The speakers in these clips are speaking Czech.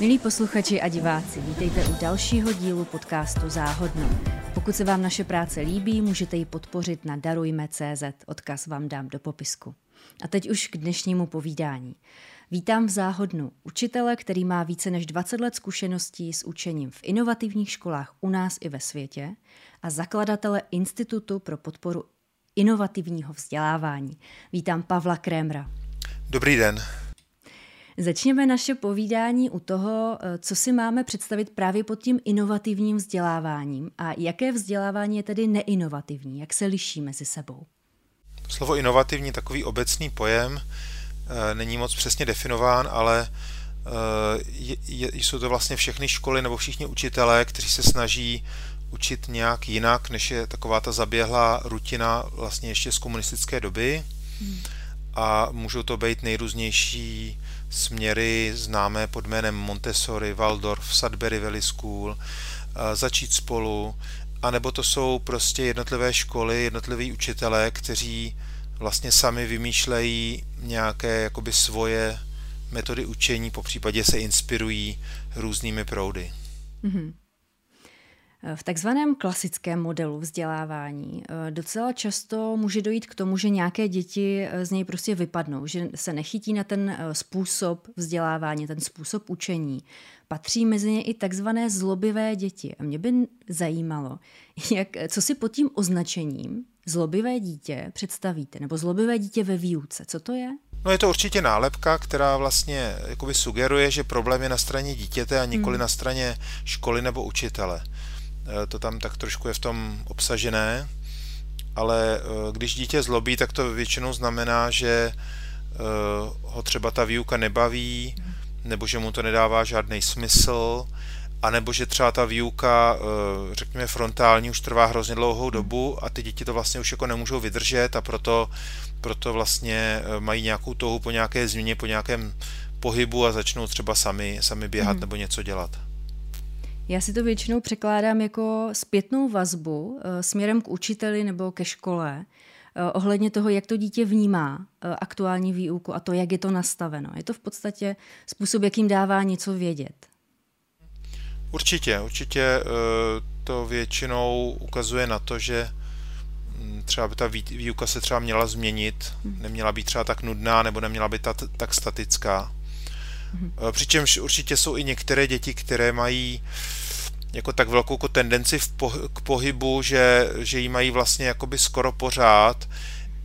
Milí posluchači a diváci, vítejte u dalšího dílu podcastu Záhodno. Pokud se vám naše práce líbí, můžete ji podpořit na darujme.cz. Odkaz vám dám do popisku. A teď už k dnešnímu povídání. Vítám v Záhodnu učitele, který má více než 20 let zkušeností s učením v inovativních školách u nás i ve světě a zakladatele Institutu pro podporu inovativního vzdělávání. Vítám Pavla Krémra. Dobrý den. Začněme naše povídání u toho, eh, co si máme představit právě pod tím inovativním vzděláváním a jaké vzdělávání je tedy neinovativní, jak se liší mezi sebou. Slovo inovativní, takový obecný pojem, eh, není moc přesně definován, ale eh, je, je, jsou to vlastně všechny školy nebo všichni učitelé, kteří se snaží učit nějak jinak, než je taková ta zaběhlá rutina vlastně ještě z komunistické doby. Hmm. A můžou to být nejrůznější směry známé pod jménem Montessori, Waldorf, Sudbury Valley School, začít spolu, anebo to jsou prostě jednotlivé školy, jednotliví učitelé, kteří vlastně sami vymýšlejí nějaké jakoby svoje metody učení, po případě se inspirují různými proudy. Mm-hmm. V takzvaném klasickém modelu vzdělávání eh, docela často může dojít k tomu, že nějaké děti eh, z něj prostě vypadnou, že se nechytí na ten eh, způsob vzdělávání, ten způsob učení. Patří mezi ně i takzvané zlobivé děti. A mě by zajímalo, jak, co si pod tím označením zlobivé dítě představíte, nebo zlobivé dítě ve výuce. Co to je? No je to určitě nálepka, která vlastně jakoby sugeruje, že problém je na straně dítěte a nikoli hmm. na straně školy nebo učitele. Eh, to tam tak trošku je v tom obsažené, ale eh, když dítě zlobí, tak to většinou znamená, že eh, ho třeba ta výuka nebaví, nebo že mu to nedává žádný smysl, anebo že třeba ta výuka, řekněme frontální, už trvá hrozně dlouhou dobu a ty děti to vlastně už jako nemůžou vydržet a proto, proto vlastně mají nějakou touhu po nějaké změně, po nějakém pohybu a začnou třeba sami, sami běhat mm. nebo něco dělat. Já si to většinou překládám jako zpětnou vazbu uh, směrem k učiteli nebo ke škole uh, ohledně toho, jak to dítě vnímá uh, aktuální výuku a to, jak je to nastaveno. Je to v podstatě způsob, jakým dává něco vědět. Určitě, určitě to většinou ukazuje na to, že hm, třeba by ta výuka se třeba měla změnit, hmm. neměla být třeba tak nudná nebo neměla být tak statická. Hmm. Přičemž určitě jsou i některé děti, které mají jako tak velkou jako tendenci v po, k pohybu, že, že ji mají vlastně jakoby skoro pořád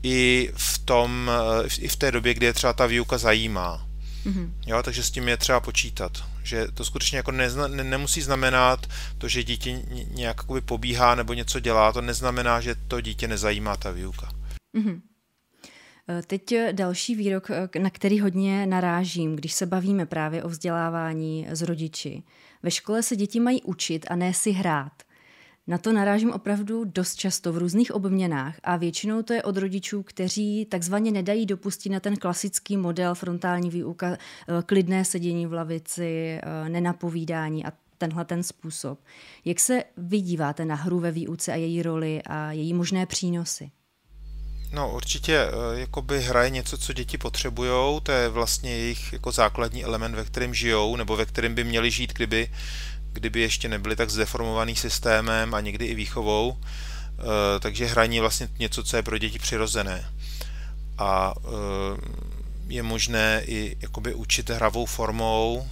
i v tom, i v té době, kdy je třeba ta výuka zajímá. Mm-hmm. Jo, takže s tím je třeba počítat. Že to skutečně jako nezna, ne, nemusí znamenat to, že dítě nějak pobíhá nebo něco dělá, to neznamená, že to dítě nezajímá ta výuka. Mm-hmm. Teď další výrok, na který hodně narážím, když se bavíme právě o vzdělávání z rodiči. Ve škole se děti mají učit a ne si hrát. Na to narážím opravdu dost často v různých obměnách a většinou to je od rodičů, kteří takzvaně nedají dopustit na ten klasický model frontální výuka, eh, klidné sedění v lavici, eh, nenapovídání a tenhle ten způsob. Jak se vydíváte na hru ve výuce a její roli a její možné přínosy? No určitě eh, jakoby hra je něco, co děti potřebují, to je vlastně jejich jako základní element, ve kterém žijou, nebo ve kterém by měli žít, kdyby, kdyby ještě nebyli tak zdeformovaný systémem a někdy i výchovou. Eh, takže hraní vlastně něco, co je pro děti přirozené. A eh, je možné i jakoby učit hravou formou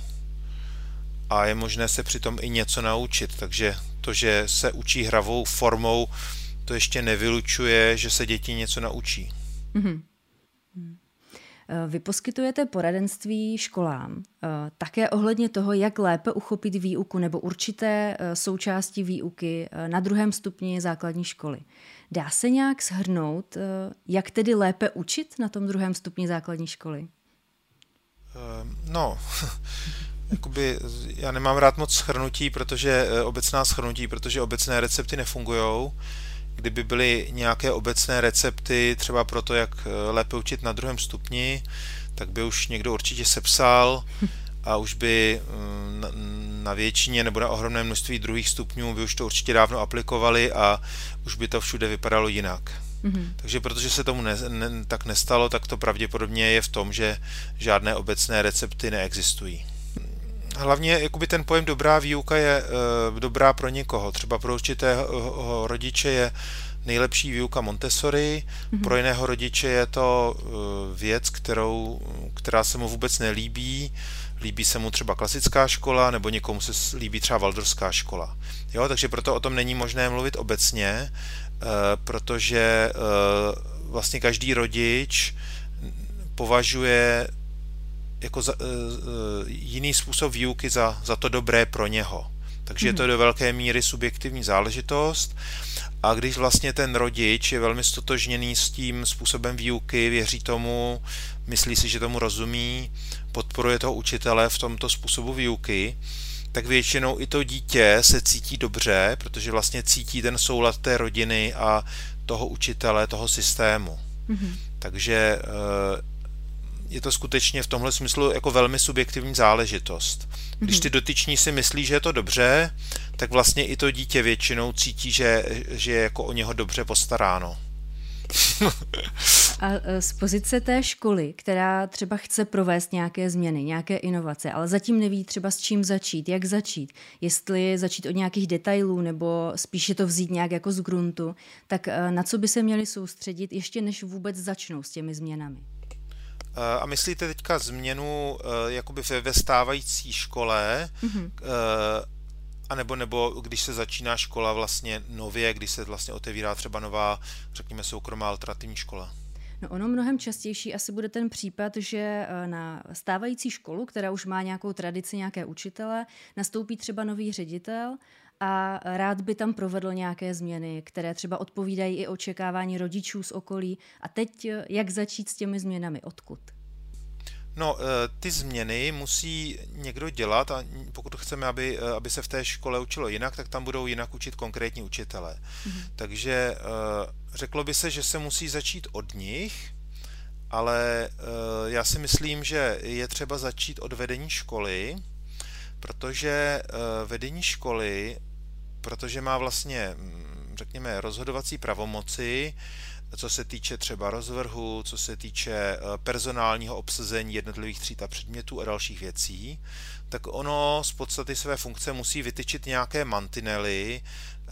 a je možné se přitom i něco naučit. Takže to, že se učí hravou formou, to ještě nevylučuje, že se děti něco naučí. Mm-hmm. Vy poskytujete poradenství školám eh, také ohledně toho, jak lépe uchopit výuku nebo určité eh, součásti výuky na druhém stupni základní školy. Dá se nějak shrnout, jak tedy lépe učit na tom druhém stupni základní školy? No, jakoby, já nemám rád moc schrnutí, protože obecná schrnutí, protože obecné recepty nefungují kdyby byly nějaké obecné recepty třeba pro to, jak eh, lépe učit na druhém stupni, tak by už někdo určitě sepsal a už by mm, na většině nebo na ohromné množství druhých stupňů by už to určitě dávno aplikovali a už by to všude vypadalo jinak. Mm-hmm. Takže protože se tomu ne, ne, tak nestalo, tak to pravděpodobně je v tom, že žádné obecné recepty neexistují. Hlavně jakoby ten pojem dobrá výuka je uh, dobrá pro někoho. Třeba pro určitého rodiče je nejlepší výuka Montessori, mm-hmm. pro jiného rodiče je to uh, věc, kterou, která se mu vůbec nelíbí, líbí se mu třeba klasická škola, nebo někomu se líbí třeba valdorská škola. Jo, takže proto o tom není možné mluvit obecně, uh, protože uh, vlastně každý rodič považuje jako za, uh, jiný způsob výuky za, za to dobré pro něho. Takže je to mhm. do velké míry subjektivní záležitost. A když vlastně ten rodič je velmi stotožněný s tím způsobem výuky, věří tomu, myslí si, že tomu rozumí, podporuje toho učitele v tomto způsobu výuky, tak většinou i to dítě se cítí dobře, protože vlastně cítí ten soulad té rodiny a toho učitele, toho systému. Mm-hmm. Takže eh, je to skutečně v tomhle smyslu jako velmi subjektivní záležitost. Když mhm. ty dotyční si myslí, že je to dobře, tak vlastně i to dítě většinou cítí, že, že je jako o něho dobře postaráno. A e, z pozice té školy, která třeba chce provést nějaké změny, nějaké inovace, ale zatím neví třeba s čím začít, jak začít, jestli začít od nějakých detailů nebo spíše to vzít nějak jako z gruntu, tak e, na co by se měli soustředit ještě než vůbec začnou s těmi změnami? Eh, a myslíte teďka změnu eh, jakoby ve stávající škole, mm-hmm. a nebo, nebo když se začíná škola vlastně nově, když se vlastně otevírá třeba nová, řekněme, soukromá alternativní škola? No ono mnohem častější asi bude ten případ, že na stávající školu, která už má nějakou tradici, nějaké učitele, nastoupí třeba nový ředitel a rád by tam provedl nějaké změny, které třeba odpovídají i očekávání rodičů z okolí. A teď jak začít s těmi změnami? Odkud? No, eh, ty změny musí někdo dělat a pokud chceme, aby, eh, aby se v té škole učilo jinak, tak tam budou jinak učit konkrétní učitelé. Mm-hmm. Takže eh, řeklo by se, že se musí začít od nich, ale já si myslím, že je třeba začít od vedení školy, protože vedení školy protože má vlastně, mm, řekněme, rozhodovací pravomoci, co se týče třeba rozvrhu, co se týče eh, personálního obsazení jednotlivých tříd a předmětů a dalších věcí, tak ono z podstaty své funkce musí vytyčit nějaké mantinely, eh,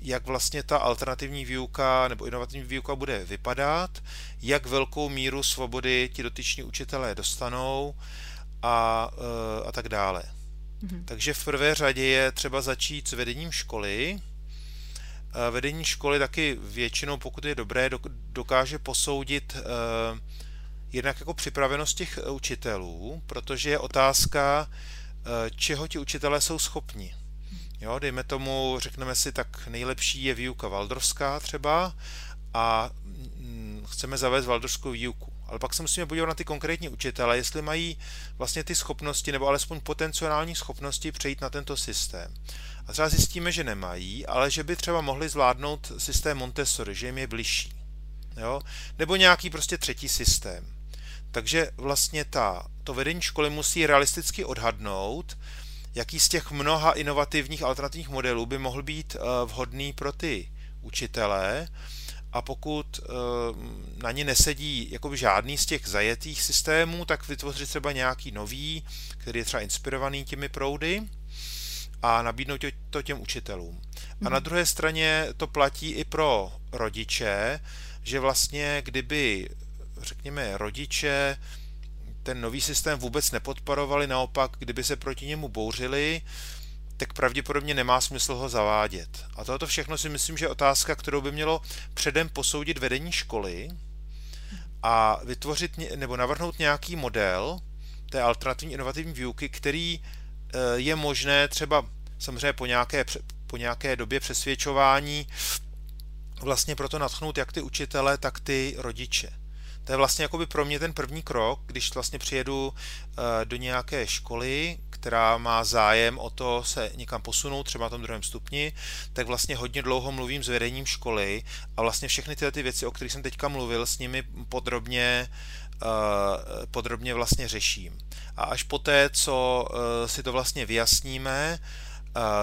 jak vlastně ta alternativní výuka nebo inovativní výuka bude vypadat, jak velkou míru svobody ti dotyční učitelé dostanou a, eh, a tak dále. Mm-hmm. Takže v prvé řadě je třeba začít s vedením školy. Vedení školy taky většinou, pokud je dobré, dokáže posoudit uh, jednak jako připravenost těch učitelů, protože je otázka, čeho ti učitelé jsou schopni. Jo, dejme tomu, řekneme si, tak nejlepší je výuka valdrovská třeba a mm, chceme zavést valdorskou výuku ale pak se musíme podívat na ty konkrétní učitele, jestli mají vlastně ty schopnosti nebo alespoň potenciální schopnosti přejít na tento systém. A třeba zjistíme, že nemají, ale že by třeba mohli zvládnout systém Montessori, že jim je bližší. Jo? Nebo nějaký prostě třetí systém. Takže vlastně ta, to vedení školy musí realisticky odhadnout, jaký z těch mnoha inovativních alternativních modelů by mohl být eh, vhodný pro ty učitele a pokud eh, na ně nesedí jakoby žádný z těch zajetých systémů, tak vytvořit třeba nějaký nový, který je třeba inspirovaný těmi proudy a nabídnout to těm učitelům. A na mhm. druhé straně to platí i pro rodiče, že vlastně kdyby, řekněme, rodiče ten nový systém vůbec nepodporovali, naopak, kdyby se proti němu bouřili, tak pravděpodobně nemá smysl ho zavádět. A tohoto všechno si myslím, že je otázka, kterou by mělo předem posoudit vedení školy a vytvořit nebo navrhnout nějaký model té alternativní inovativní výuky, který eh, je možné třeba samozřejmě po nějaké, po nějaké době přesvědčování vlastně proto natchnout jak ty učitele, tak ty rodiče. To je vlastně jakoby pro mě ten první krok, když vlastně přijedu eh, do nějaké školy, která má zájem o to se někam posunout, třeba na tom druhém stupni, tak vlastně hodně dlouho mluvím s vedením školy a vlastně všechny tyhle ty věci, o kterých jsem teďka mluvil, s nimi podrobně eh, podrobně vlastně řeším. A až poté, co eh, si to vlastně vyjasníme,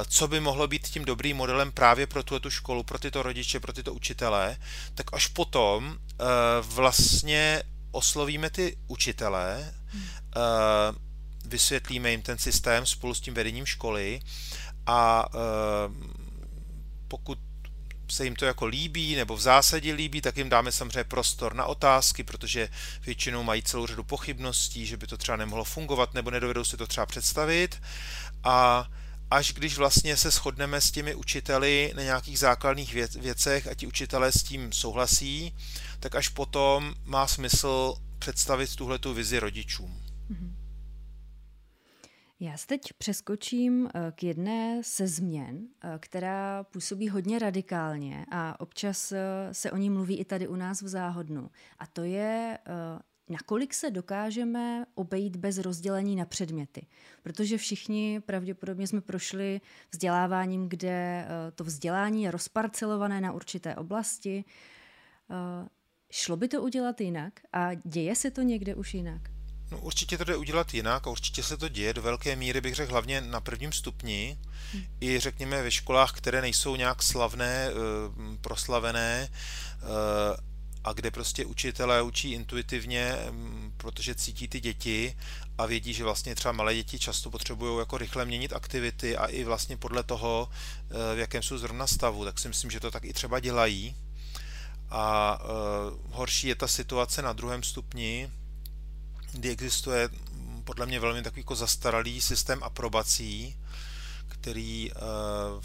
co by mohlo být tím dobrým modelem právě pro tu školu, pro tyto rodiče, pro tyto učitele, tak až potom vlastně oslovíme ty učitele, vysvětlíme jim ten systém spolu s tím vedením školy a pokud se jim to jako líbí nebo v zásadě líbí, tak jim dáme samozřejmě prostor na otázky, protože většinou mají celou řadu pochybností, že by to třeba nemohlo fungovat nebo nedovedou si to třeba představit. A až když vlastně se shodneme s těmi učiteli na nějakých základních věcech a ti učitelé s tím souhlasí, tak až potom má smysl představit tuhle tu vizi rodičům. Mm-hmm. Já se teď přeskočím eh, k jedné se změn, eh, která působí hodně radikálně a občas eh, se o ní mluví i tady u nás v Záhodnu. A to je, nakolik se dokážeme obejít bez rozdělení na předměty. Protože všichni pravděpodobně jsme prošli vzděláváním, kde to vzdělání je rozparcelované na určité oblasti. Šlo by to udělat jinak a děje se to někde už jinak? No, určitě to jde udělat jinak a určitě se to děje do velké míry, bych řekl, hlavně na prvním stupni. Hmm. I řekněme ve školách, které nejsou nějak slavné, eh, proslavené eh, a kde prostě učitelé učí intuitivně, protože cítí ty děti a vědí, že vlastně třeba malé děti často potřebují jako rychle měnit aktivity a i vlastně podle toho, eh, v jakém jsou zrovna stavu, tak si myslím, že to tak i třeba dělají. A horší je ta situace na druhém stupni, kdy existuje podle mě velmi takový jako zastaralý systém aprobací, který eh,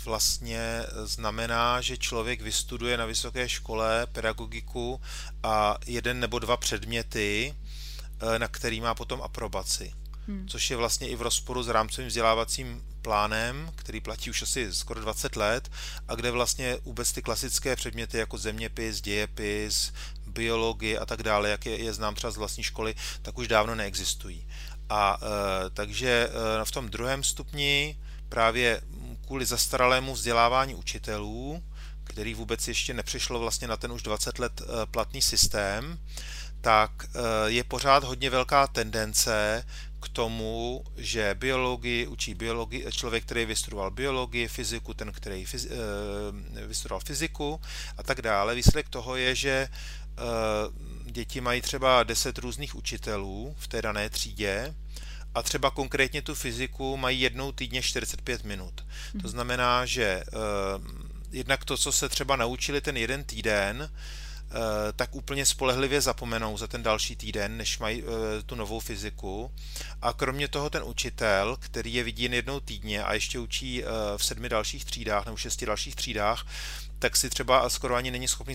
vlastně znamená, že člověk vystuduje na vysoké škole pedagogiku a jeden nebo dva předměty, eh, na který má potom aprobaci. Hmm. Což je vlastně i v rozporu s rámcovým vzdělávacím plánem, který platí už asi skoro 20 let a kde vlastně vůbec ty klasické předměty jako zeměpis, dějepis, biologie a tak dále, jak je, je znám třeba z vlastní školy, tak už dávno neexistují. A e, takže e, v tom druhém stupni právě kvůli zastaralému vzdělávání učitelů, který vůbec ještě nepřišlo vlastně na ten už 20 let e, platný systém, tak e, je pořád hodně velká tendence tomu, že biologii učí biologii, člověk, který vystudoval biologii, fyziku, ten, který fyz, e, vystudoval fyziku a tak dále. Výsledek toho je, že Eh, děti mají třeba 10 různých učitelů v té dané třídě a třeba konkrétně tu fyziku mají jednou týdně 45 minut. To mhm. znamená, že eh, jednak to, co se třeba naučili ten jeden týden, eh, tak úplně spolehlivě zapomenou za ten další týden, než mají tu novou fyziku. A kromě toho ten učitel, který je vidí jen jednou týdně a ještě učí v sedmi dalších třídách nebo šesti dalších třídách, tak si třeba skoro ani není schopný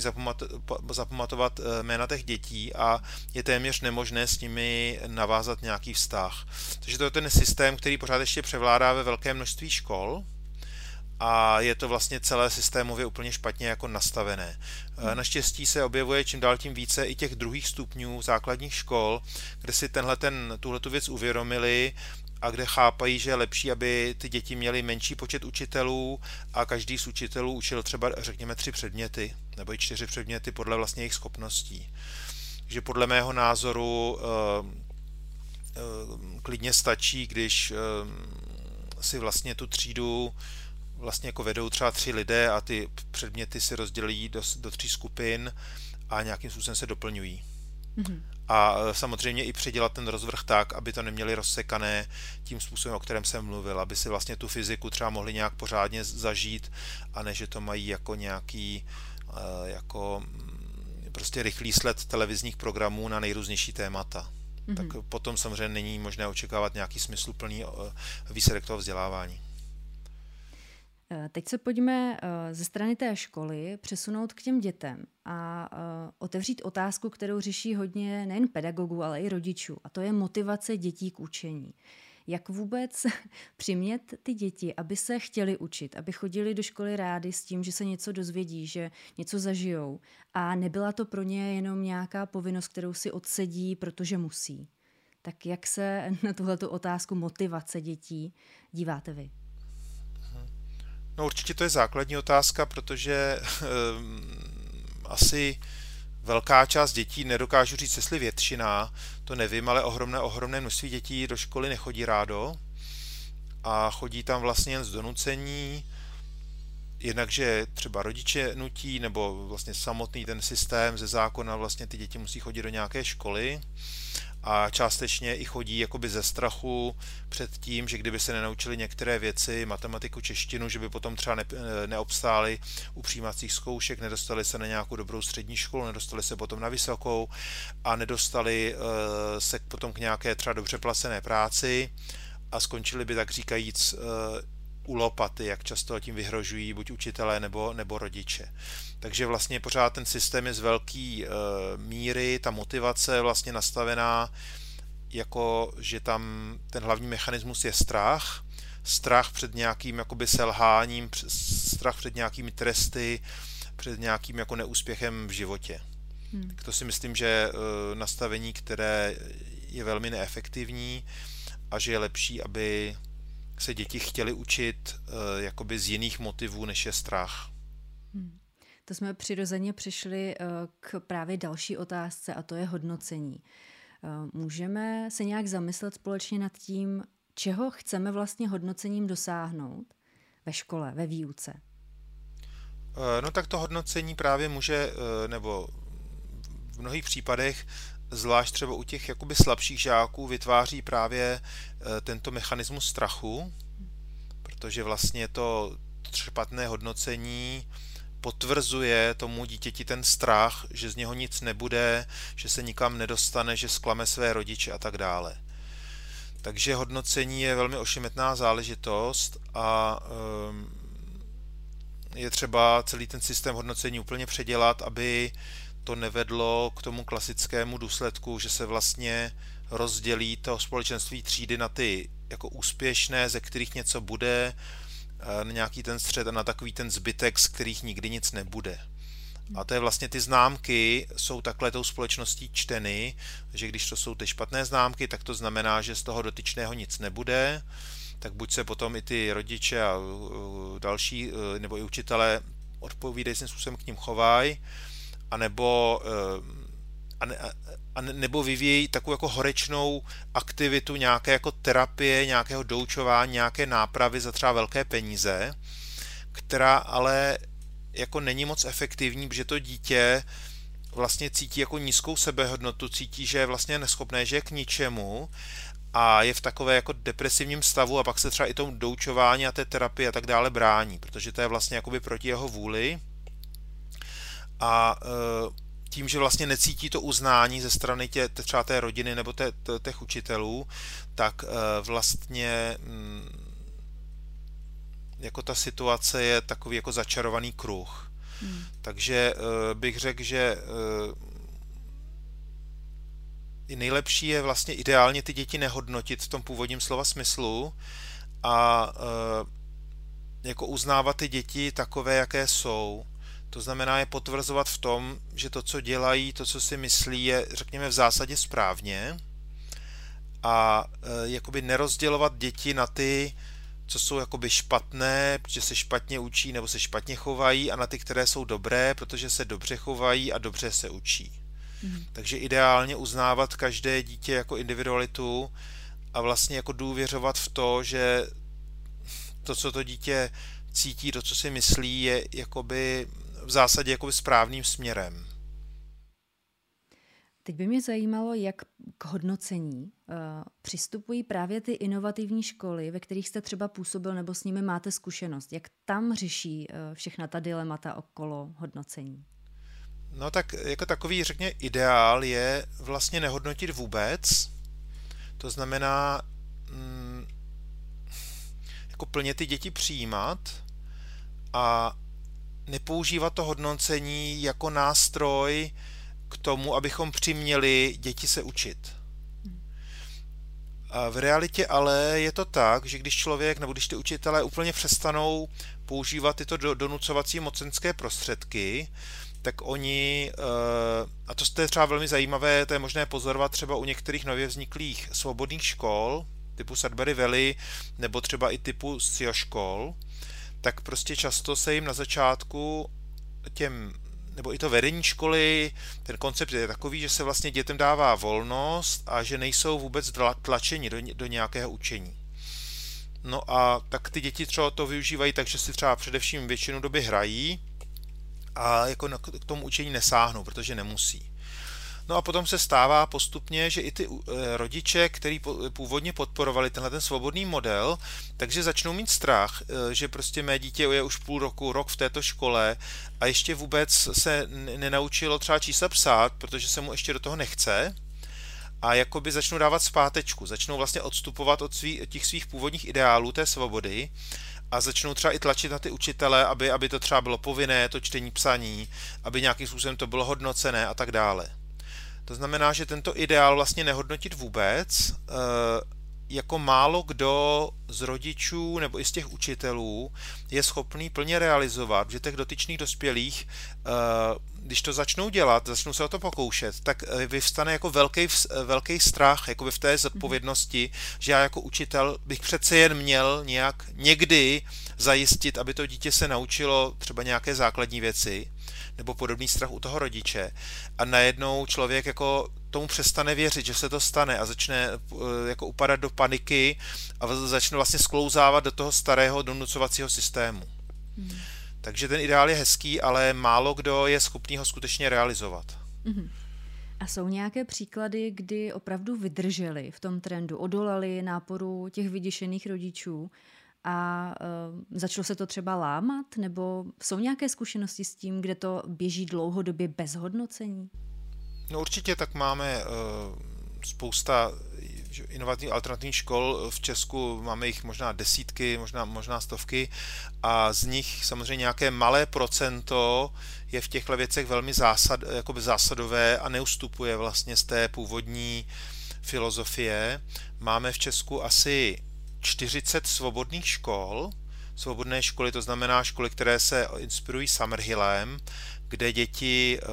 zapamatovat eh, jména těch dětí a je téměř nemožné s nimi navázat nějaký vztah. Takže to je ten systém, který pořád ještě převládá ve velké množství škol, a je to vlastně celé systémově úplně špatně jako nastavené. Eh, naštěstí se objevuje čím dál tím více i těch druhých stupňů základních škol, kde si tenhle ten, tuhletu věc uvědomili a kde chápají, že je lepší, aby ty děti měly menší počet učitelů a každý z učitelů učil třeba, řekněme, tři předměty nebo i čtyři předměty podle vlastně jejich schopností. že podle mého názoru eh, eh, klidně stačí, když si vlastně tu třídu vlastně jako vedou třeba tři lidé a ty předměty si rozdělí do, do tří skupin a nějakým způsobem se doplňují. Mm-hmm a e, samozřejmě i předělat ten rozvrh tak, aby to neměli rozsekané tím způsobem, o kterém jsem mluvil, aby si vlastně tu fyziku třeba mohli nějak pořádně zažít a ne, že to mají jako nějaký e, jako mm, prostě rychlý sled televizních programů na nejrůznější témata. Mm-hmm. Tak potom samozřejmě není možné očekávat nějaký smysluplný výsledek toho vzdělávání. Eh, teď se pojďme eh, ze strany té školy přesunout k těm dětem a eh, otevřít otázku, kterou řeší hodně nejen pedagogů, ale i rodičů, a to je motivace dětí k učení. Jak vůbec přimět ty děti, aby se chtěli učit, aby chodili do školy rádi s tím, že se něco dozvědí, že něco zažijou a nebyla to pro ně jenom nějaká povinnost, kterou si odsedí, protože musí. Tak jak se na tuhle otázku motivace dětí díváte vy? No určitě to je základní otázka, protože um, asi velká část dětí, nedokážu říct, jestli většina, to nevím, ale ohromné, ohromné množství dětí do školy nechodí rádo a chodí tam vlastně jen z donucení jednak, že třeba rodiče nutí, nebo vlastně samotný ten systém ze zákona vlastně ty děti musí chodit do nějaké školy a částečně i chodí jakoby ze strachu před tím, že kdyby se nenaučili některé věci, matematiku, češtinu, že by potom třeba ne, neobstáli u přijímacích zkoušek, nedostali se na nějakou dobrou střední školu, nedostali se potom na vysokou a nedostali uh, se potom k nějaké třeba dobře placené práci a skončili by tak říkajíc uh, u lopaty, jak často tím vyhrožují buď učitelé nebo, nebo rodiče. Takže vlastně pořád ten systém je z velké e, míry, ta motivace je vlastně nastavená jako, že tam ten hlavní mechanismus je strach, strach před nějakým jakoby selháním, strach před nějakými tresty, před nějakým jako neúspěchem v životě. Hmm. To si myslím, že e, nastavení, které je velmi neefektivní a že je lepší, aby se děti chtěly učit uh, jakoby z jiných motivů, než je strach. Hmm. To jsme přirozeně přišli uh, k právě další otázce a to je hodnocení. Uh, můžeme se nějak zamyslet společně nad tím, čeho chceme vlastně hodnocením dosáhnout ve škole, ve výuce? No tak to hodnocení právě může, nebo v mnohých případech zvlášť třeba u těch jakoby slabších žáků vytváří právě eh, tento mechanismus strachu, protože vlastně to špatné hodnocení potvrzuje tomu dítěti ten strach, že z něho nic nebude, že se nikam nedostane, že sklame své rodiče a tak dále. Takže hodnocení je velmi ošemetná záležitost a ehm, je třeba celý ten systém hodnocení úplně předělat, aby to nevedlo k tomu klasickému důsledku, že se vlastně rozdělí to společenství třídy na ty jako úspěšné, ze kterých něco bude, eh, na nějaký ten střed a na takový ten zbytek, z kterých nikdy nic nebude. A to je vlastně ty známky jsou takhle tou společností čteny, že když to jsou ty špatné známky, tak to znamená, že z toho dotyčného nic nebude, tak buď se potom i ty rodiče a další, eh, nebo i učitelé odpovídajícím způsobem k ním chovají, anebo, eh, a, ne, a nebo vyvíjí takovou jako horečnou aktivitu nějaké jako terapie, nějakého doučování, nějaké nápravy za třeba velké peníze, která ale jako není moc efektivní, protože to dítě vlastně cítí jako nízkou sebehodnotu, cítí, že je vlastně neschopné, že je k ničemu a je v takové jako depresivním stavu a pak se třeba i tomu doučování a té terapii a tak dále brání, protože to je vlastně jakoby proti jeho vůli a e, tím, že vlastně necítí to uznání ze strany tě, třeba té rodiny nebo té, těch učitelů, tak e, vlastně mm, jako ta situace je takový jako začarovaný kruh. Hmm. Takže e, bych řekl, že nejlepší je vlastně ideálně ty děti nehodnotit v tom původním slova smyslu a jako uznávat ty děti takové, jaké jsou to znamená je potvrzovat v tom, že to, co dělají, to, co si myslí, je, řekněme, v zásadě správně a e, jakoby nerozdělovat děti na ty, co jsou jakoby špatné, protože se špatně učí nebo se špatně chovají a na ty, které jsou dobré, protože se dobře chovají a dobře se učí. Mm. Takže ideálně uznávat každé dítě jako individualitu a vlastně jako důvěřovat v to, že to, co to dítě cítí, to, co si myslí, je jakoby v zásadě jako správným směrem. Teď by mě zajímalo, jak k hodnocení uh, přistupují právě ty inovativní školy, ve kterých jste třeba působil nebo s nimi máte zkušenost. Jak tam řeší uh, všechna ta dilemata okolo hodnocení? No tak jako takový, řekně, ideál je vlastně nehodnotit vůbec. To znamená mm, jako plně ty děti přijímat a nepoužívat to hodnocení jako nástroj k tomu, abychom přiměli děti se učit. A v realitě ale je to tak, že když člověk nebo když ty učitelé úplně přestanou používat tyto donucovací mocenské prostředky, tak oni, eh, a to je třeba velmi zajímavé, to je možné pozorovat třeba u některých nově vzniklých svobodných škol, typu Sudbury Valley, nebo třeba i typu SIO škol, tak prostě často se jim na začátku těm nebo i to vedení školy, ten koncept je takový, že se vlastně dětem dává volnost a že nejsou vůbec tlačeni do, do nějakého učení. No a tak ty děti třeba to využívají tak, že si třeba především většinu doby hrají a jako k tomu učení nesáhnou, protože nemusí. No a potom se stává postupně, že i ty eh, rodiče, kteří původně podporovali tenhle ten svobodný model, takže začnou mít strach, eh, že prostě mé dítě je už půl roku, rok v této škole a ještě vůbec se nenaučilo třeba čísla psát, protože se mu ještě do toho nechce, a jakoby začnou dávat zpátečku, začnou vlastně odstupovat od svý, těch svých původních ideálů té svobody a začnou třeba i tlačit na ty učitele, aby, aby to třeba bylo povinné, to čtení, psaní, aby nějakým způsobem to bylo hodnocené a tak dále. To znamená, že tento ideál vlastně nehodnotit vůbec, eh, jako málo kdo z rodičů nebo i z těch učitelů je schopný plně realizovat, že těch dotyčných dospělých, eh, když to začnou dělat, začnou se o to pokoušet, tak eh, vyvstane jako velký, velký strach jako v té zodpovědnosti, že já jako učitel bych přece jen měl nějak někdy zajistit, aby to dítě se naučilo třeba nějaké základní věci nebo podobný strach u toho rodiče a najednou člověk jako tomu přestane věřit, že se to stane a začne eh, jako upadat do paniky a začne vlastně sklouzávat do toho starého donucovacího systému. Hmm. Takže ten ideál je hezký, ale málo kdo je schopný ho skutečně realizovat. Hmm. A jsou nějaké příklady, kdy opravdu vydrželi v tom trendu, odolali náporu těch vyděšených rodičů a uh, začalo se to třeba lámat, nebo jsou nějaké zkušenosti s tím, kde to běží dlouhodobě bez hodnocení? No určitě tak máme uh, spousta inovativních alternativních škol v Česku, máme jich možná desítky, možná, možná stovky a z nich samozřejmě nějaké malé procento je v těchto věcech velmi zásad, jakoby zásadové a neustupuje vlastně z té původní filozofie. Máme v Česku asi 40 svobodných škol, svobodné školy, to znamená školy, které se inspirují Summerhillem, kde děti eh,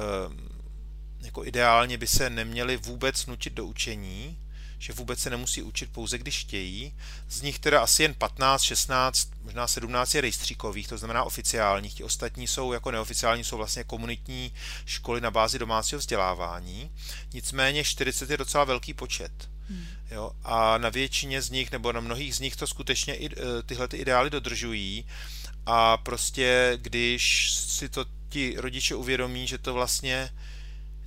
jako ideálně by se neměly vůbec nutit do učení, že vůbec se nemusí učit pouze, když chtějí. Z nich teda asi jen 15, 16, možná 17 je rejstříkových, to znamená oficiálních. Ti ostatní jsou jako neoficiální, jsou vlastně komunitní školy na bázi domácího vzdělávání. Nicméně 40 je docela velký počet. Hmm. Jo, a na většině z nich, nebo na mnohých z nich to skutečně i, eh, tyhle ty ideály dodržují a prostě když si to ti rodiče uvědomí, že to vlastně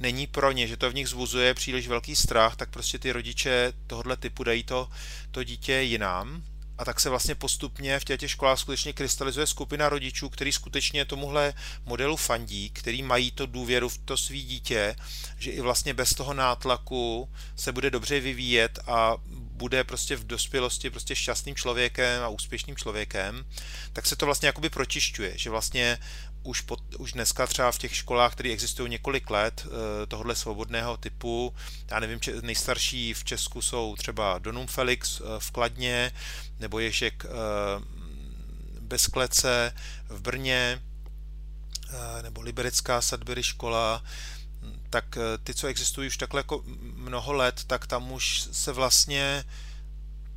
není pro ně, že to v nich zvuzuje příliš velký strach, tak prostě ty rodiče tohohle typu dají to, to dítě jinam a tak se vlastně postupně v těch školách skutečně krystalizuje skupina rodičů, který skutečně tomuhle modelu fandí, který mají to důvěru v to svý dítě, že i vlastně bez toho nátlaku se bude dobře vyvíjet a bude prostě v dospělosti prostě šťastným člověkem a úspěšným člověkem, tak se to vlastně jakoby pročišťuje, že vlastně už, pod, už dneska třeba v těch školách, které existují několik let, eh, tohohle svobodného typu, já nevím, nejstarší v Česku jsou třeba Donum Felix eh, v Kladně, nebo Ježek eh, bez klece v Brně, nebo Liberecká Sadbury škola, tak ty, co existují už takhle jako mnoho let, tak tam už se vlastně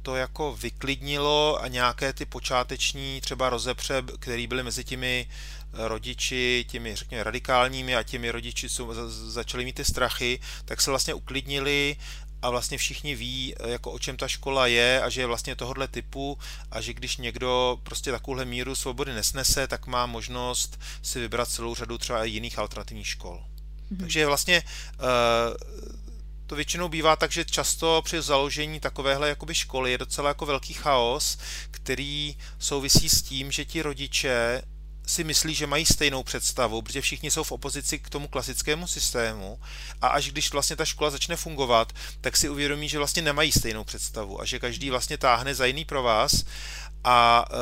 to jako vyklidnilo a nějaké ty počáteční třeba rozepře, které byly mezi těmi rodiči, těmi řekněme radikálními a těmi rodiči, co začali mít ty strachy, tak se vlastně uklidnili a vlastně všichni ví, jako o čem ta škola je a že je vlastně tohohle typu a že když někdo prostě takovouhle míru svobody nesnese, tak má možnost si vybrat celou řadu třeba jiných alternativních škol. Mm-hmm. Takže vlastně uh, to většinou bývá tak, že často při založení takovéhle jakoby školy je docela jako velký chaos, který souvisí s tím, že ti rodiče si myslí, že mají stejnou představu, protože všichni jsou v opozici k tomu klasickému systému. A až když vlastně ta škola začne fungovat, tak si uvědomí, že vlastně nemají stejnou představu a že každý vlastně táhne za jiný pro vás. A e,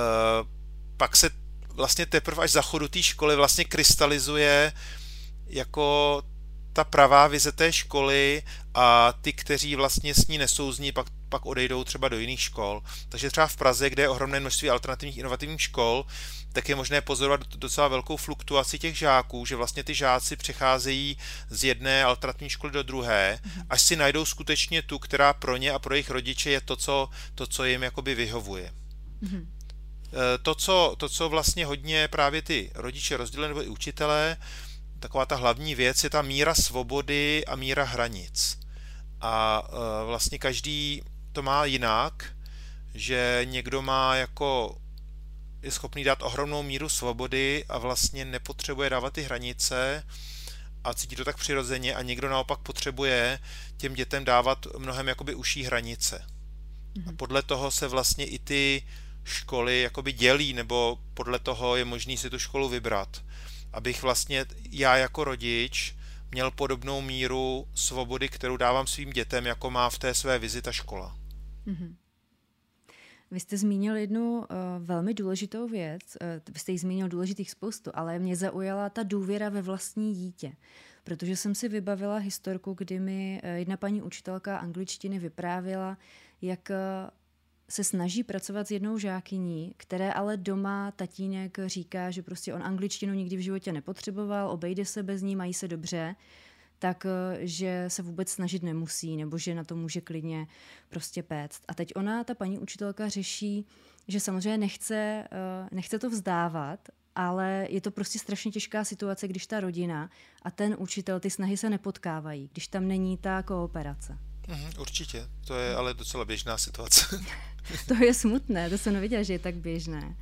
pak se vlastně teprve až za chodu té školy vlastně krystalizuje jako ta pravá vize té školy a ty, kteří vlastně s ní nesouzní, pak, pak odejdou třeba do jiných škol. Takže třeba v Praze, kde je ohromné množství alternativních inovativních škol, tak je možné pozorovat docela velkou fluktuaci těch žáků, že vlastně ty žáci přecházejí z jedné alternativní školy do druhé, mhm. až si najdou skutečně tu, která pro ně a pro jejich rodiče je to, co, to, co jim jakoby vyhovuje. Mm-hmm. To co, to, co vlastně hodně právě ty rodiče rozdělili, nebo i učitelé, taková ta hlavní věc je ta míra svobody a míra hranic. A e, vlastně každý to má jinak, že někdo má jako je schopný dát ohromnou míru svobody a vlastně nepotřebuje dávat ty hranice a cítí to tak přirozeně a někdo naopak potřebuje těm dětem dávat mnohem jakoby uší hranice. A mhm. podle toho se vlastně i ty školy jakoby dělí, nebo podle toho je možný si tu školu vybrat. Abych vlastně já jako rodič měl podobnou míru svobody, kterou dávám svým dětem, jako má v té své vizi ta škola. Mm-hmm. Vy jste zmínil jednu uh, velmi důležitou věc, uh, vy jste jich zmínil důležitých spoustu, ale mě zaujala ta důvěra ve vlastní dítě. Protože jsem si vybavila historku, kdy mi uh, jedna paní učitelka angličtiny vyprávěla, jak uh, se snaží pracovat s jednou žákyní, které ale doma tatínek říká, že prostě on angličtinu nikdy v životě nepotřeboval, obejde se bez ní, mají se dobře tak eh, že se vůbec snažit nemusí, nebo že na to může klidně prostě péct. A teď ona, ta paní učitelka, řeší, že samozřejmě nechce, eh, nechce to vzdávat, ale je to prostě strašně těžká situace, když ta rodina a ten učitel, ty snahy se nepotkávají, když tam není ta kooperace. Mhm, určitě, to je ale docela běžná situace. to je smutné, to jsem neviděla, že je tak běžné.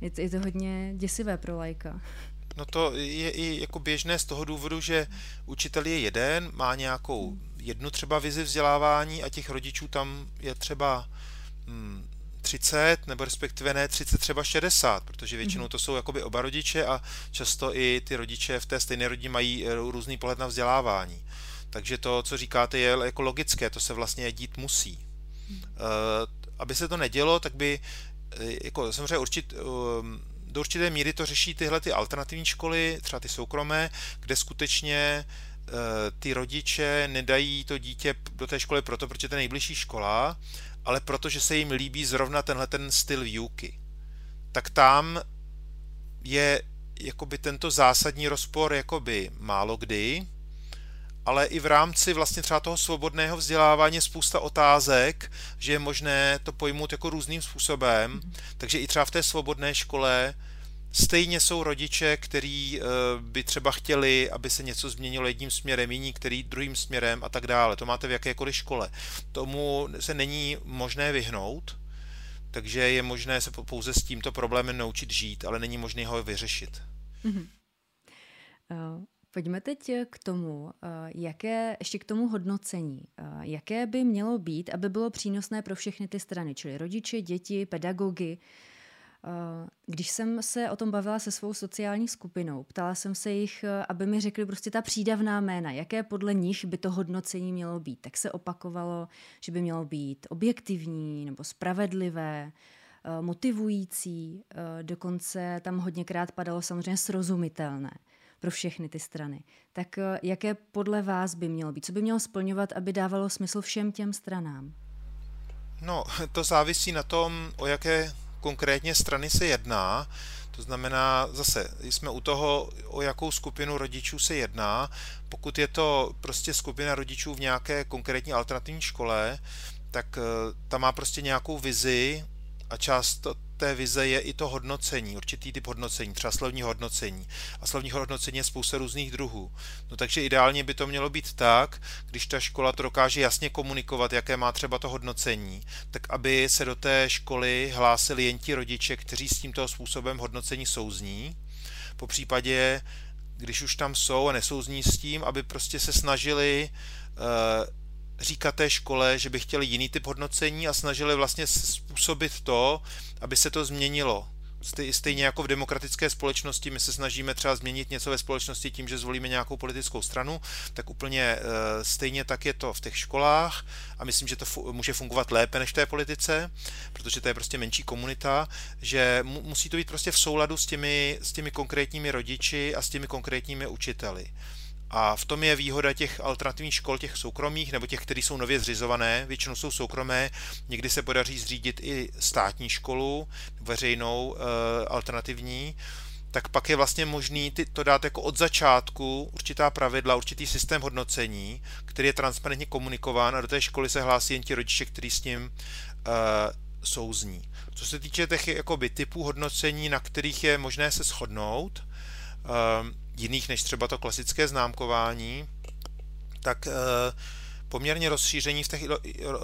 Je to, je to hodně děsivé pro lajka. No to je i jako běžné z toho důvodu, že učitel je jeden, má nějakou jednu třeba vizi vzdělávání a těch rodičů tam je třeba hmm, 30, nebo respektive ne 30, třeba 60, protože většinou mhm. to jsou jakoby oba rodiče a často i ty rodiče v té stejné rodině mají eh, různý pohled na vzdělávání. Takže to, co říkáte, je jako logické, to se vlastně dít musí. Uh, aby se to nedělo, tak by eh, jako samozřejmě určit, um, do určité míry to řeší tyhle ty alternativní školy, třeba ty soukromé, kde skutečně eh, ty rodiče nedají to dítě do té školy proto, protože to je nejbližší škola, ale protože se jim líbí zrovna tenhle ten styl výuky. Tak tam je jakoby tento zásadní rozpor jakoby málo kdy, ale i v rámci vlastně třeba toho svobodného vzdělávání je spousta otázek, že je možné to pojmout jako různým způsobem, mm-hmm. takže i třeba v té svobodné škole stejně jsou rodiče, kteří eh, by třeba chtěli, aby se něco změnilo jedním směrem, jiní, který druhým směrem a tak dále. To máte v jakékoliv škole. Tomu se není možné vyhnout, takže je možné se pouze s tímto problémem naučit žít, ale není možné ho vyřešit. Mm-hmm. Uh. Pojďme teď eh, k tomu, eh, jaké, ještě k tomu hodnocení. Eh, jaké by mělo být, aby bylo přínosné pro všechny ty strany, čili rodiče, děti, pedagogy. Když jsem se o tom bavila se svou sociální skupinou, ptala jsem se jich, aby mi řekli prostě ta přídavná jména, jaké podle nich by to hodnocení mělo být. Tak se opakovalo, že by mělo být objektivní nebo spravedlivé, motivující, dokonce tam hodněkrát padalo samozřejmě srozumitelné pro všechny ty strany. Tak eh, jaké podle vás by mělo být? Co by mělo splňovat, aby dávalo smysl všem těm stranám? No, to závisí na tom, o jaké konkrétně strany se jedná. To znamená, zase jsme u toho, o jakou skupinu rodičů se jedná. Pokud je to prostě skupina rodičů v nějaké konkrétní alternativní škole, tak eh, ta má prostě nějakou vizi a část té vize je i to hodnocení, určitý typ hodnocení, třeba slovní hodnocení. A slovní hodnocení je spousta různých druhů. No takže ideálně by to mělo být tak, když ta škola to dokáže jasně komunikovat, jaké má třeba to hodnocení, tak aby se do té školy hlásili jen ti rodiče, kteří s tímto způsobem hodnocení souzní. Po případě, když už tam jsou a nesouzní s tím, aby prostě se snažili uh, říkat té škole, že by chtěli jiný typ hodnocení a snažili vlastně způsobit to, aby se to změnilo. Stejně jako v demokratické společnosti, my se snažíme třeba změnit něco ve společnosti tím, že zvolíme nějakou politickou stranu, tak úplně eh, stejně tak je to v těch školách a myslím, že to může fungovat lépe než v té politice, protože to je prostě menší komunita, že musí to být prostě v souladu s těmi, s těmi konkrétními rodiči a s těmi konkrétními učiteli. A v tom je výhoda těch alternativních škol, těch soukromých, nebo těch, které jsou nově zřizované, většinou jsou soukromé, někdy se podaří zřídit i státní školu, veřejnou, e, alternativní, tak pak je vlastně možný ty, to dát jako od začátku určitá pravidla, určitý systém hodnocení, který je transparentně komunikován a do té školy se hlásí jen ti rodiče, kteří s tím e, souzní. Co se týče těch jakoby, typů hodnocení, na kterých je možné se shodnout, e, jiných než třeba to klasické známkování, tak eh, poměrně rozšíření v těch,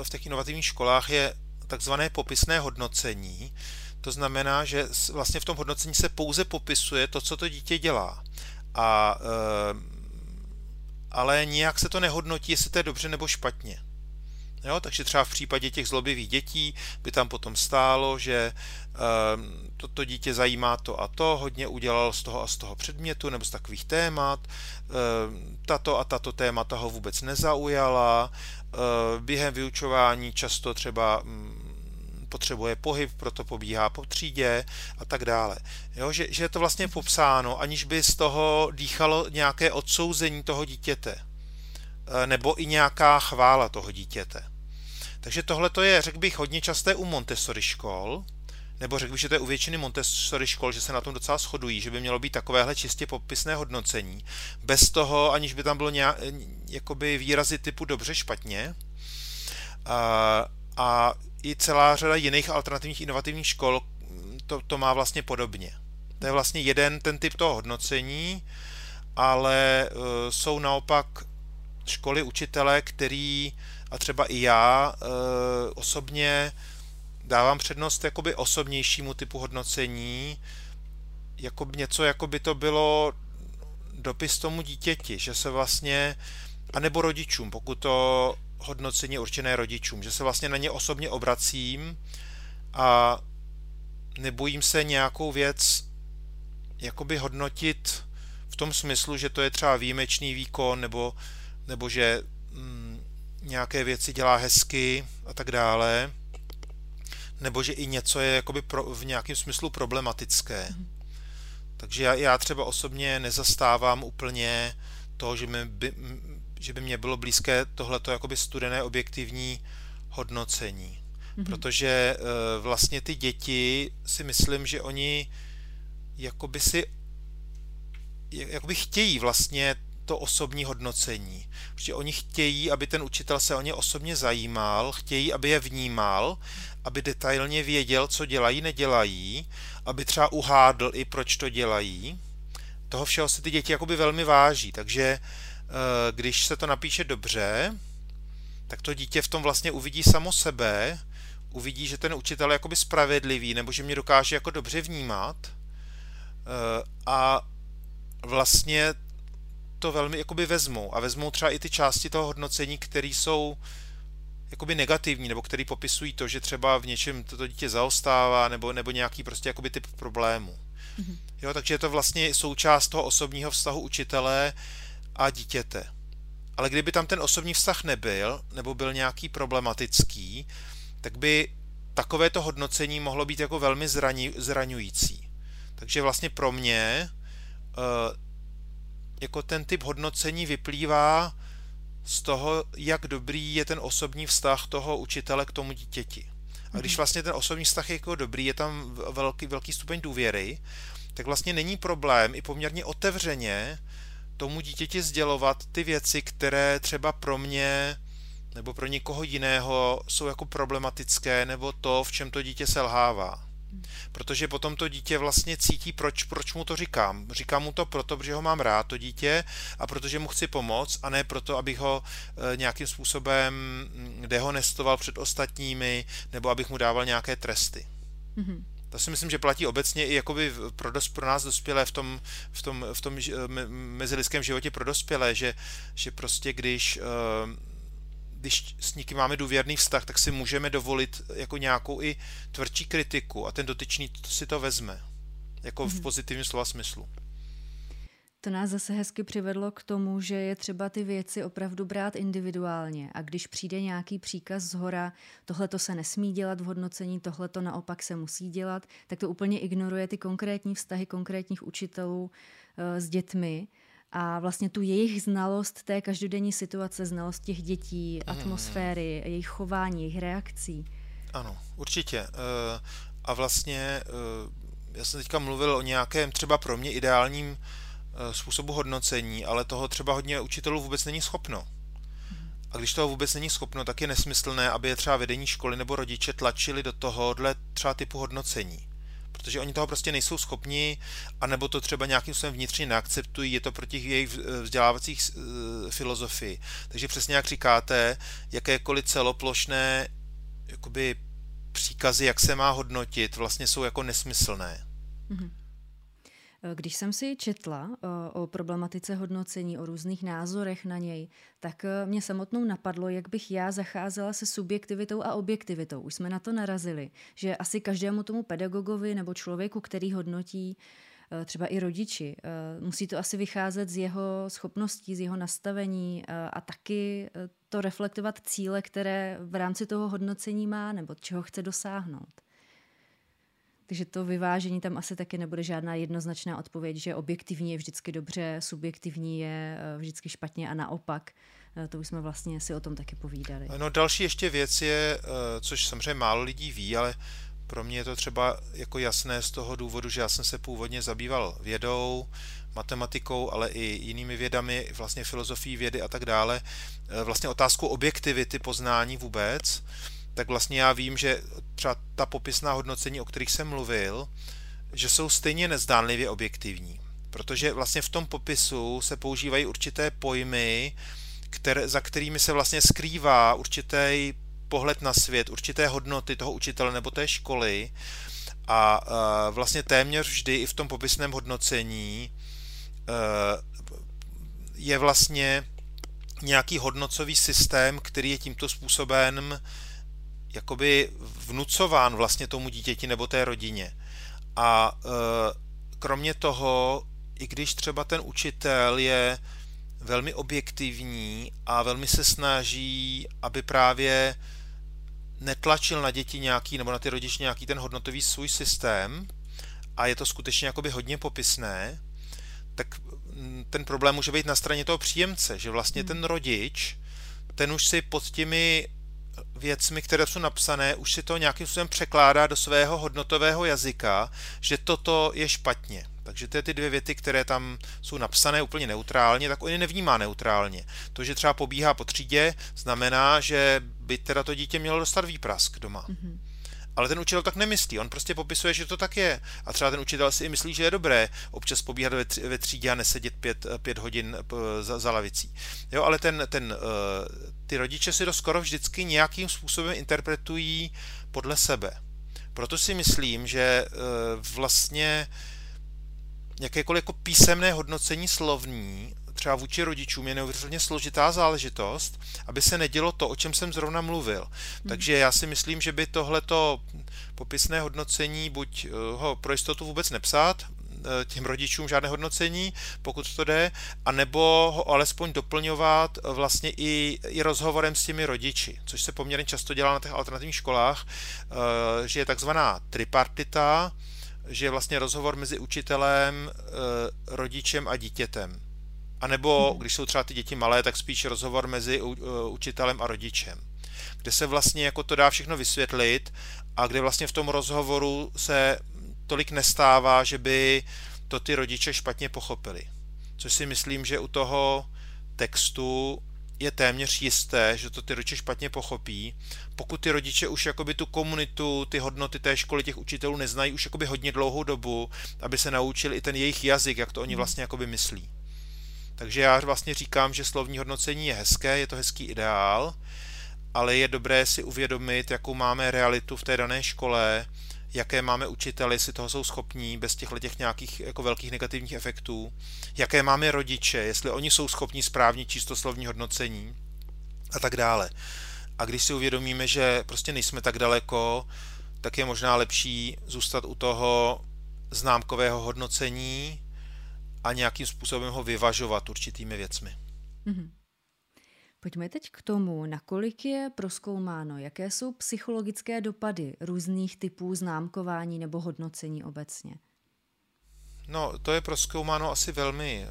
v těch inovativních školách je takzvané popisné hodnocení. To znamená, že vlastně v tom hodnocení se pouze popisuje to, co to dítě dělá. A, ale nijak se to nehodnotí, jestli to je dobře nebo špatně. Jo, takže třeba v případě těch zlobivých dětí by tam potom stálo, že um, toto dítě zajímá to a to, hodně udělal z toho a z toho předmětu nebo z takových témat, um, tato a tato témata ho vůbec nezaujala, um, během vyučování často třeba um, potřebuje pohyb, proto pobíhá po třídě a tak dále. Jo, že, že je to vlastně popsáno, aniž by z toho dýchalo nějaké odsouzení toho dítěte nebo i nějaká chvála toho dítěte. Takže tohle to je, řekl bych, hodně časté u Montessori škol, nebo řekl bych, že to je u většiny Montessori škol, že se na tom docela shodují, že by mělo být takovéhle čistě popisné hodnocení, bez toho, aniž by tam bylo nějak, jakoby výrazy typu dobře, špatně. A, a i celá řada jiných alternativních inovativních škol to, to má vlastně podobně. To je vlastně jeden ten typ toho hodnocení, ale uh, jsou naopak školy učitele, který a třeba i já e, osobně dávám přednost jakoby osobnějšímu typu hodnocení, jako něco, jako by to bylo dopis tomu dítěti, že se vlastně, anebo rodičům, pokud to hodnocení je určené rodičům, že se vlastně na ně osobně obracím a nebojím se nějakou věc jakoby hodnotit v tom smyslu, že to je třeba výjimečný výkon, nebo, nebo že mm, nějaké věci dělá hezky a tak dále, nebo že i něco je jakoby pro, v nějakém smyslu problematické. Mm. Takže já, já třeba osobně nezastávám úplně to, že, mi by, že by mě bylo blízké tohleto jakoby studené objektivní hodnocení. Mm-hmm. Protože e, vlastně ty děti si myslím, že oni jakoby si jakoby chtějí vlastně to osobní hodnocení. Protože oni chtějí, aby ten učitel se o ně osobně zajímal, chtějí, aby je vnímal, aby detailně věděl, co dělají, nedělají, aby třeba uhádl i proč to dělají. Toho všeho se ty děti jakoby velmi váží, takže eh, když se to napíše dobře, tak to dítě v tom vlastně uvidí samo sebe, uvidí, že ten učitel je jakoby spravedlivý, nebo že mě dokáže jako dobře vnímat eh, a vlastně to velmi jakoby vezmou a vezmou třeba i ty části toho hodnocení, které jsou jakoby negativní, nebo které popisují to, že třeba v něčem toto dítě zaostává, nebo, nebo nějaký prostě jakoby typ problému. Mm-hmm. Jo, takže je to vlastně součást toho osobního vztahu učitele a dítěte. Ale kdyby tam ten osobní vztah nebyl, nebo byl nějaký problematický, tak by takovéto hodnocení mohlo být jako velmi zraní, zraňující. Takže vlastně pro mě uh, jako ten typ hodnocení vyplývá z toho, jak dobrý je ten osobní vztah toho učitele k tomu dítěti. A když mhm. vlastně ten osobní vztah je jako dobrý, je tam velký, velký stupeň důvěry, tak vlastně není problém i poměrně otevřeně tomu dítěti sdělovat ty věci, které třeba pro mě nebo pro někoho jiného jsou jako problematické, nebo to, v čem to dítě selhává. Protože potom to dítě vlastně cítí, proč, proč mu to říkám. Říkám mu to proto, protože ho mám rád, to dítě, a protože mu chci pomoct, a ne proto, abych ho e, nějakým způsobem mm, dehonestoval před ostatními, nebo abych mu dával nějaké tresty. Mm-hmm. To si myslím, že platí obecně i jakoby pro, dos, pro nás dospělé v tom, v tom, v tom mezilidském životě pro dospělé, že, že prostě když uh, když s někým máme důvěrný vztah, tak si můžeme dovolit jako nějakou i tvrdší kritiku a ten dotyčný si to vezme. Jako v mhm. pozitivním slova smyslu. To nás zase hezky přivedlo k tomu, že je třeba ty věci opravdu brát individuálně a když přijde nějaký příkaz z hora, tohle to se nesmí dělat v hodnocení, tohle to naopak se musí dělat, tak to úplně ignoruje ty konkrétní vztahy konkrétních učitelů uh, s dětmi a vlastně tu jejich znalost té každodenní situace, znalost těch dětí, mhm. atmosféry, hmm. jejich chování, jejich reakcí. Ano, určitě. Eh, a vlastně eh, já jsem teďka mluvil o nějakém třeba pro mě ideálním eh, způsobu hodnocení, ale toho třeba hodně učitelů vůbec není schopno. Mhm. A když toho vůbec není schopno, tak je nesmyslné, aby je třeba vedení školy nebo rodiče tlačili do tohohle třeba typu hodnocení protože oni toho prostě nejsou schopni, anebo to třeba nějakým způsobem vnitřně neakceptují, je to proti jejich vzdělávacích eh, filozofii. Takže přesně jak říkáte, jakékoliv celoplošné jakoby příkazy, jak se má hodnotit, vlastně jsou jako nesmyslné. Mm-hmm. Když jsem si četla o problematice hodnocení, o různých názorech na něj, tak mě samotnou napadlo, jak bych já zacházela se subjektivitou a objektivitou. Už jsme na to narazili, že asi každému tomu pedagogovi nebo člověku, který hodnotí, Eh, třeba i rodiči. Eh, musí to asi vycházet z jeho schopností, z jeho nastavení eh, a taky to reflektovat cíle, které v rámci toho hodnocení má nebo čeho chce dosáhnout. Takže to vyvážení tam asi taky nebude žádná jednoznačná odpověď, že objektivní je vždycky dobře, subjektivní je vždycky špatně a naopak. To už jsme vlastně si o tom taky povídali. No další ještě věc je, což samozřejmě málo lidí ví, ale pro mě je to třeba jako jasné z toho důvodu, že já jsem se původně zabýval vědou, matematikou, ale i jinými vědami, vlastně filozofií vědy a tak dále. Vlastně otázku objektivity poznání vůbec, tak vlastně já vím, že třeba ta popisná hodnocení, o kterých jsem mluvil, že jsou stejně nezdánlivě objektivní. Protože vlastně v tom popisu se používají určité pojmy, které, za kterými se vlastně skrývá určitý pohled na svět, určité hodnoty toho učitele nebo té školy a vlastně téměř vždy i v tom popisném hodnocení e, je vlastně nějaký hodnocový systém, který je tímto způsobem jakoby vnucován vlastně tomu dítěti nebo té rodině. A e, kromě toho, i když třeba ten učitel je velmi objektivní a velmi se snaží, aby právě netlačil na děti nějaký, nebo na ty rodiče nějaký ten hodnotový svůj systém a je to skutečně jakoby hodně popisné, tak mm, ten problém může být na straně toho příjemce, že vlastně hmm. ten rodič, ten už si pod těmi věcmi, které jsou napsané, už si to nějakým způsobem překládá do svého hodnotového jazyka, že toto je špatně. Takže to je ty dvě věty, které tam jsou napsané úplně neutrálně, tak on je nevnímá neutrálně. To, že třeba pobíhá po třídě, znamená, že by teda to dítě mělo dostat výprask doma. Mm-hmm. Ale ten učitel tak nemyslí, on prostě popisuje, že to tak je. A třeba ten učitel si i myslí, že je dobré občas pobíhat ve, třídě a nesedět pět, pět hodin za, za lavicí. Jo, ale ten, ten, eh, ty rodiče si to skoro vždycky nějakým způsobem interpretují podle sebe. Proto si myslím, že eh, vlastně jakékoliv jako písemné hodnocení slovní, třeba vůči rodičům, je neuvěřitelně složitá záležitost, aby se nedělo to, o čem jsem zrovna mluvil. Hmm. Takže já si myslím, že by tohleto popisné hodnocení buď eh, ho pro jistotu vůbec nepsat, eh, těm rodičům žádné hodnocení, pokud to jde, anebo ho alespoň doplňovat eh, vlastně i, i rozhovorem s těmi rodiči, což se poměrně často dělá na těch alternativních školách, že je takzvaná tripartita, že je vlastně rozhovor mezi učitelem, rodičem a dítětem. A nebo když jsou třeba ty děti malé, tak spíš rozhovor mezi eh, učitelem a rodičem. Kde se vlastně jako to dá všechno vysvětlit a kde vlastně v tom rozhovoru se tolik nestává, že by to ty rodiče špatně pochopili. Což si myslím, že u toho textu je téměř jisté, že to ty rodiče špatně pochopí, pokud ty rodiče už jakoby tu komunitu, ty hodnoty té školy, těch učitelů neznají už jakoby hodně dlouhou dobu, aby se naučili i ten jejich jazyk, jak to oni hmm. vlastně jakoby myslí. Takže já vlastně říkám, že slovní hodnocení je hezké, je to hezký ideál, ale je dobré si uvědomit, jakou máme realitu v té dané škole, jaké máme učiteli, jestli toho jsou schopní bez těchto těch nějakých jako velkých negativních efektů, jaké máme rodiče, jestli oni jsou schopní správně čistoslovní hodnocení a tak dále. A když si uvědomíme, že prostě nejsme tak daleko, tak je možná lepší zůstat u toho známkového hodnocení a nějakým způsobem ho vyvažovat určitými věcmi. Mm-hmm. Pojďme teď k tomu, nakolik je proskoumáno, jaké jsou psychologické dopady různých typů známkování nebo hodnocení obecně. No, to je proskoumáno asi velmi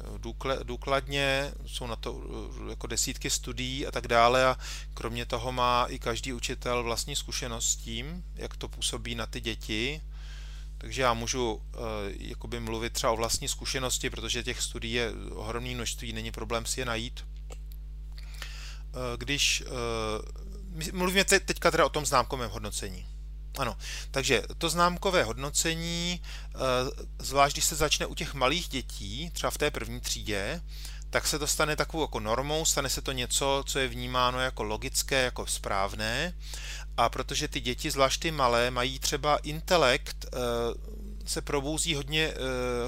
důkladně, jsou na to jako desítky studií a tak dále a kromě toho má i každý učitel vlastní zkušenost s tím, jak to působí na ty děti. Takže já můžu uh, jakoby mluvit třeba o vlastní zkušenosti, protože těch studií je ohromné množství, není problém si je najít. Uh, když uh, mluvíme teďka teda o tom známkovém hodnocení. Ano, takže to známkové hodnocení, eh, zvlášť když se začne u těch malých dětí, třeba v té první třídě, tak se to stane takovou jako normou, stane se to něco, co je vnímáno jako logické, jako správné. A protože ty děti, zvlášť ty malé, mají třeba intelekt, eh, se probouzí hodně e,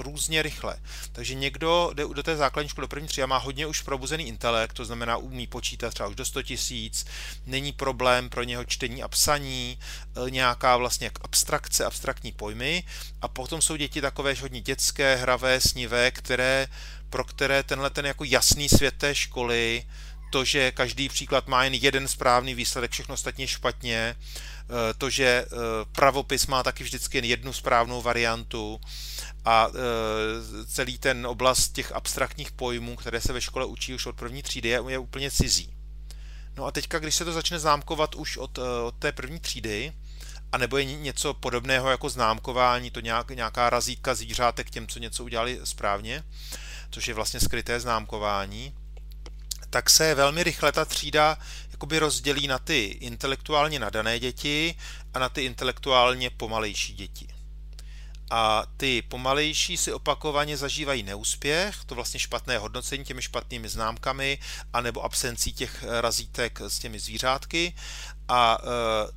různě rychle. Takže někdo jde do té základní školy do první třídy a má hodně už probuzený intelekt, to znamená umí počítat třeba už do 100 tisíc, není problém pro něho čtení a psaní, e, nějaká vlastně abstrakce, abstraktní pojmy a potom jsou děti takové hodně dětské, hravé, snivé, které, pro které tenhle ten jako jasný svět té školy to, že každý příklad má jen jeden správný výsledek, všechno ostatně špatně, Eh, to, že eh, pravopis má taky vždycky jen jednu správnou variantu a eh, celý ten oblast těch abstraktních pojmů, které se ve škole učí už od první třídy, je, úplně cizí. No a teďka, když se to začne známkovat už od, od té první třídy, a nebo je něco podobného jako známkování, to nějak, nějaká razítka zvířátek těm, co něco udělali správně, což je vlastně skryté známkování, tak se velmi rychle ta třída jakoby rozdělí na ty intelektuálně nadané děti a na ty intelektuálně pomalejší děti. A ty pomalejší si opakovaně zažívají neúspěch, to vlastně špatné hodnocení těmi špatnými známkami, anebo absencí těch razítek s těmi zvířátky a e,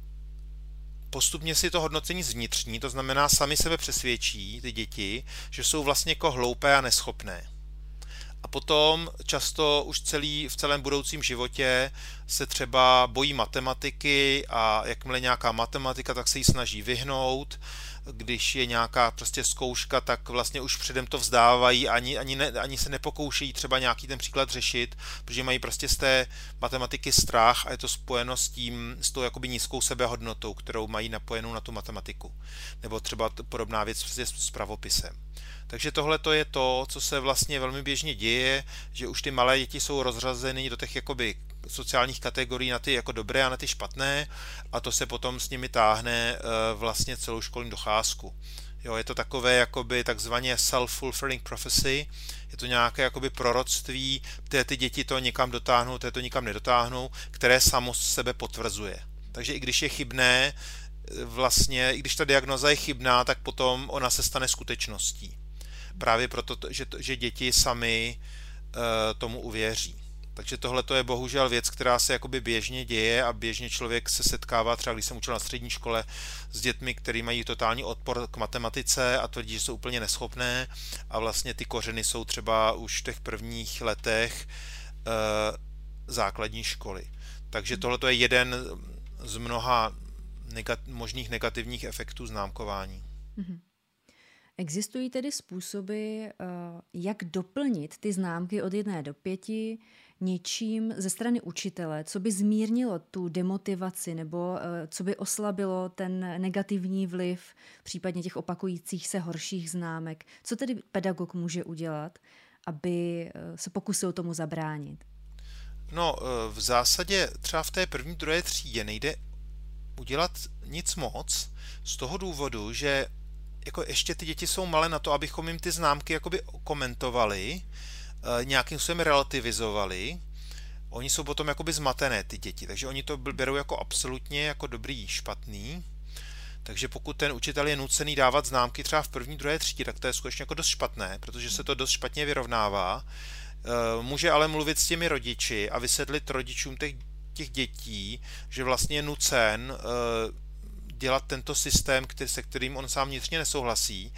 postupně si to hodnocení zvnitřní, to znamená sami sebe přesvědčí, ty děti, že jsou vlastně jako hloupé a neschopné. A potom často už celý, v celém budoucím životě se třeba bojí matematiky a jakmile nějaká matematika, tak se jí snaží vyhnout. Když je nějaká prostě zkouška, tak vlastně už předem to vzdávají, ani, ani, ne, ani se nepokoušejí třeba nějaký ten příklad řešit, protože mají prostě z té matematiky strach a je to spojeno s tím, s tou jakoby nízkou sebehodnotou, kterou mají napojenou na tu matematiku. Nebo třeba podobná věc prostě s pravopisem. Takže tohle to je to, co se vlastně velmi běžně děje, že už ty malé děti jsou rozřazeny do těch jakoby sociálních kategorií na ty jako dobré a na ty špatné a to se potom s nimi táhne eh, vlastně celou školní docházku. Jo, je to takové jakoby takzvaně self-fulfilling prophecy, je to nějaké jakoby proroctví, které ty děti to někam dotáhnou, té to nikam nedotáhnou, které samo sebe potvrzuje. Takže i když je chybné, eh, vlastně, i když ta diagnoza je chybná, tak potom ona se stane skutečností právě proto, že, že děti sami uh, tomu uvěří. Takže tohle to je bohužel věc, která se jakoby běžně děje a běžně člověk se setkává, třeba když jsem učil na střední škole, s dětmi, kteří mají totální odpor k matematice a tvrdí, že jsou úplně neschopné a vlastně ty kořeny jsou třeba už v těch prvních letech uh, základní školy. Takže tohle to je jeden z mnoha negat- možných negativních efektů známkování. Mm-hmm. Existují tedy způsoby, eh, jak doplnit ty známky od jedné do pěti něčím ze strany učitele, co by zmírnilo tu demotivaci nebo eh, co by oslabilo ten negativní vliv případně těch opakujících se horších známek. Co tedy pedagog může udělat, aby eh, se pokusil tomu zabránit? No, v zásadě třeba v té první, druhé třídě nejde udělat nic moc z toho důvodu, že jako ještě ty děti jsou malé na to, abychom jim ty známky jakoby komentovali, eh, nějakým způsobem relativizovali. Oni jsou potom jakoby zmatené, ty děti, takže oni to berou jako absolutně jako dobrý, špatný. Takže pokud ten učitel je nucený dávat známky třeba v první, druhé třídě, tak to je skutečně jako dost špatné, protože se to dost špatně vyrovnává. Eh, může ale mluvit s těmi rodiči a vysvětlit rodičům těch, těch dětí, že vlastně je nucen eh, dělat tento systém, který, se kterým on sám vnitřně nesouhlasí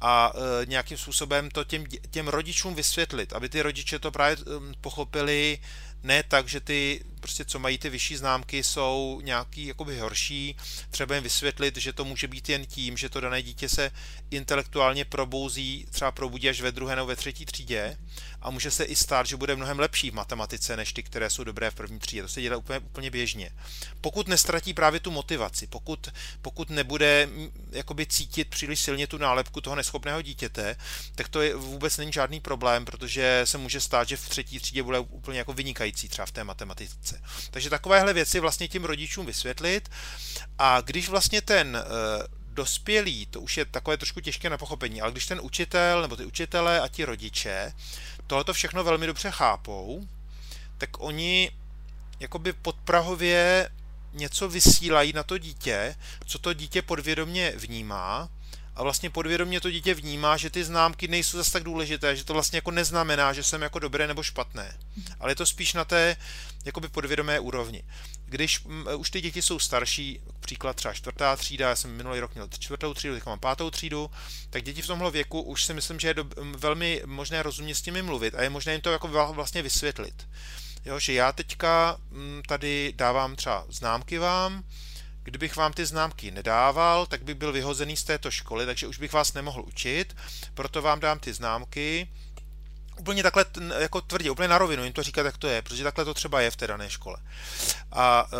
a e, nějakým způsobem to těm, těm rodičům vysvětlit, aby ty rodiče to právě e, pochopili ne tak, že ty, prostě co mají ty vyšší známky, jsou nějaký jakoby horší, třeba jim vysvětlit, že to může být jen tím, že to dané dítě se intelektuálně probouzí, třeba probudí až ve druhé nebo ve třetí třídě a může se i stát, že bude mnohem lepší v matematice než ty, které jsou dobré v první třídě. To se dělá úplně, úplně běžně. Pokud nestratí právě tu motivaci, pokud, pokud nebude jakoby cítit příliš silně tu nálepku toho neschopného dítěte, tak to je, vůbec není žádný problém, protože se může stát, že v třetí třídě bude úplně jako vynikající třeba v té matematice. Takže takovéhle věci vlastně tím rodičům vysvětlit. A když vlastně ten eh, dospělý, to už je takové trošku těžké na pochopení, ale když ten učitel nebo ty učitelé a ti rodiče tohleto všechno velmi dobře chápou, tak oni jakoby podprahově něco vysílají na to dítě, co to dítě podvědomě vnímá a vlastně podvědomě to dítě vnímá, že ty známky nejsou zase tak důležité, že to vlastně jako neznamená, že jsem jako dobré nebo špatné. Ale je to spíš na té jakoby podvědomé úrovni. Když m, už ty děti jsou starší, příklad třeba čtvrtá třída, já jsem minulý rok měl čtvrtou třídu, teď mám pátou třídu, tak děti v tomhle věku už si myslím, že je do, velmi možné rozumně s nimi mluvit a je možné jim to jako vlastně vysvětlit. Jo, že já teďka tady dávám třeba známky vám, Kdybych vám ty známky nedával, tak bych byl vyhozený z této školy, takže už bych vás nemohl učit, proto vám dám ty známky. Úplně takhle jako tvrdě, úplně na rovinu jim to říkat, jak to je, protože takhle to třeba je v té dané škole. A e,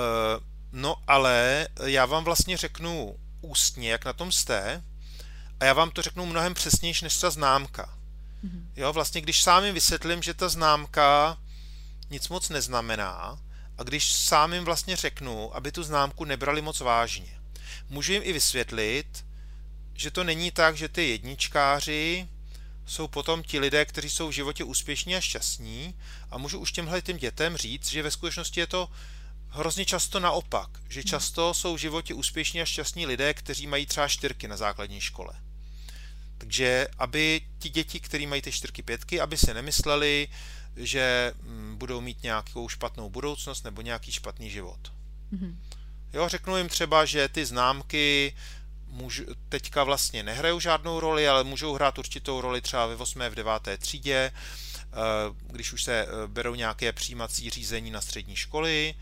no ale já vám vlastně řeknu ústně, jak na tom jste, a já vám to řeknu mnohem přesnější než ta známka. Mhm. Jo, vlastně když sám jim vysvětlím, že ta známka nic moc neznamená, a když sám jim vlastně řeknu, aby tu známku nebrali moc vážně. Můžu jim i vysvětlit, že to není tak, že ty jedničkáři jsou potom ti lidé, kteří jsou v životě úspěšní a šťastní a můžu už těmhle těm dětem říct, že ve skutečnosti je to hrozně často naopak, že hmm. často jsou v životě úspěšní a šťastní lidé, kteří mají třeba čtyřky na základní škole. Takže aby ti děti, kteří mají ty čtyřky, pětky, aby si nemysleli, že mm, budou mít nějakou špatnou budoucnost nebo nějaký špatný život. Mm-hmm. Jo, řeknu jim třeba, že ty známky můž, teďka vlastně nehrajou žádnou roli, ale můžou hrát určitou roli třeba ve 8. v 9. třídě, eh, když už se eh, berou nějaké přijímací řízení na střední školy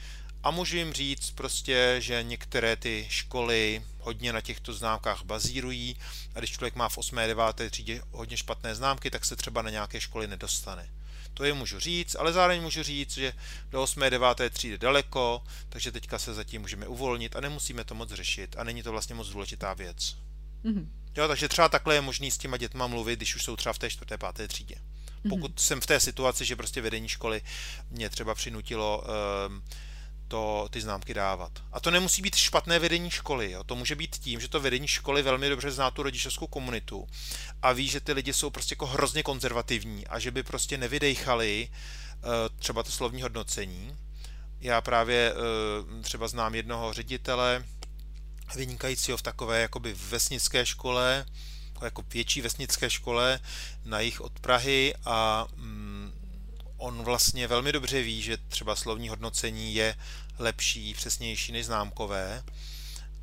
a můžu jim říct prostě, že některé ty školy hodně na těchto známkách bazírují a když člověk má v 8. a 9. třídě hodně špatné známky, tak se třeba na nějaké školy nedostane. To je můžu říct, ale zároveň můžu říct, že do 8. 9. třídy daleko, takže teďka se zatím můžeme uvolnit a nemusíme to moc řešit a není to vlastně moc důležitá věc. Mm-hmm. Jo, takže třeba takhle je možný s těma dětma mluvit, když už jsou třeba v té čtvrté, páté třídě. Pokud mm-hmm. jsem v té situaci, že prostě vedení školy mě třeba přinutilo um, to, ty známky dávat. A to nemusí být špatné vedení školy, jo. to může být tím, že to vedení školy velmi dobře zná tu rodičovskou komunitu a ví, že ty lidi jsou prostě jako hrozně konzervativní a že by prostě nevydejchali uh, třeba to slovní hodnocení. Já právě uh, třeba znám jednoho ředitele, vynikajícího v takové jakoby vesnické škole, jako větší vesnické škole na jich od Prahy a mm, on vlastně velmi dobře ví, že třeba slovní hodnocení je lepší, přesnější než známkové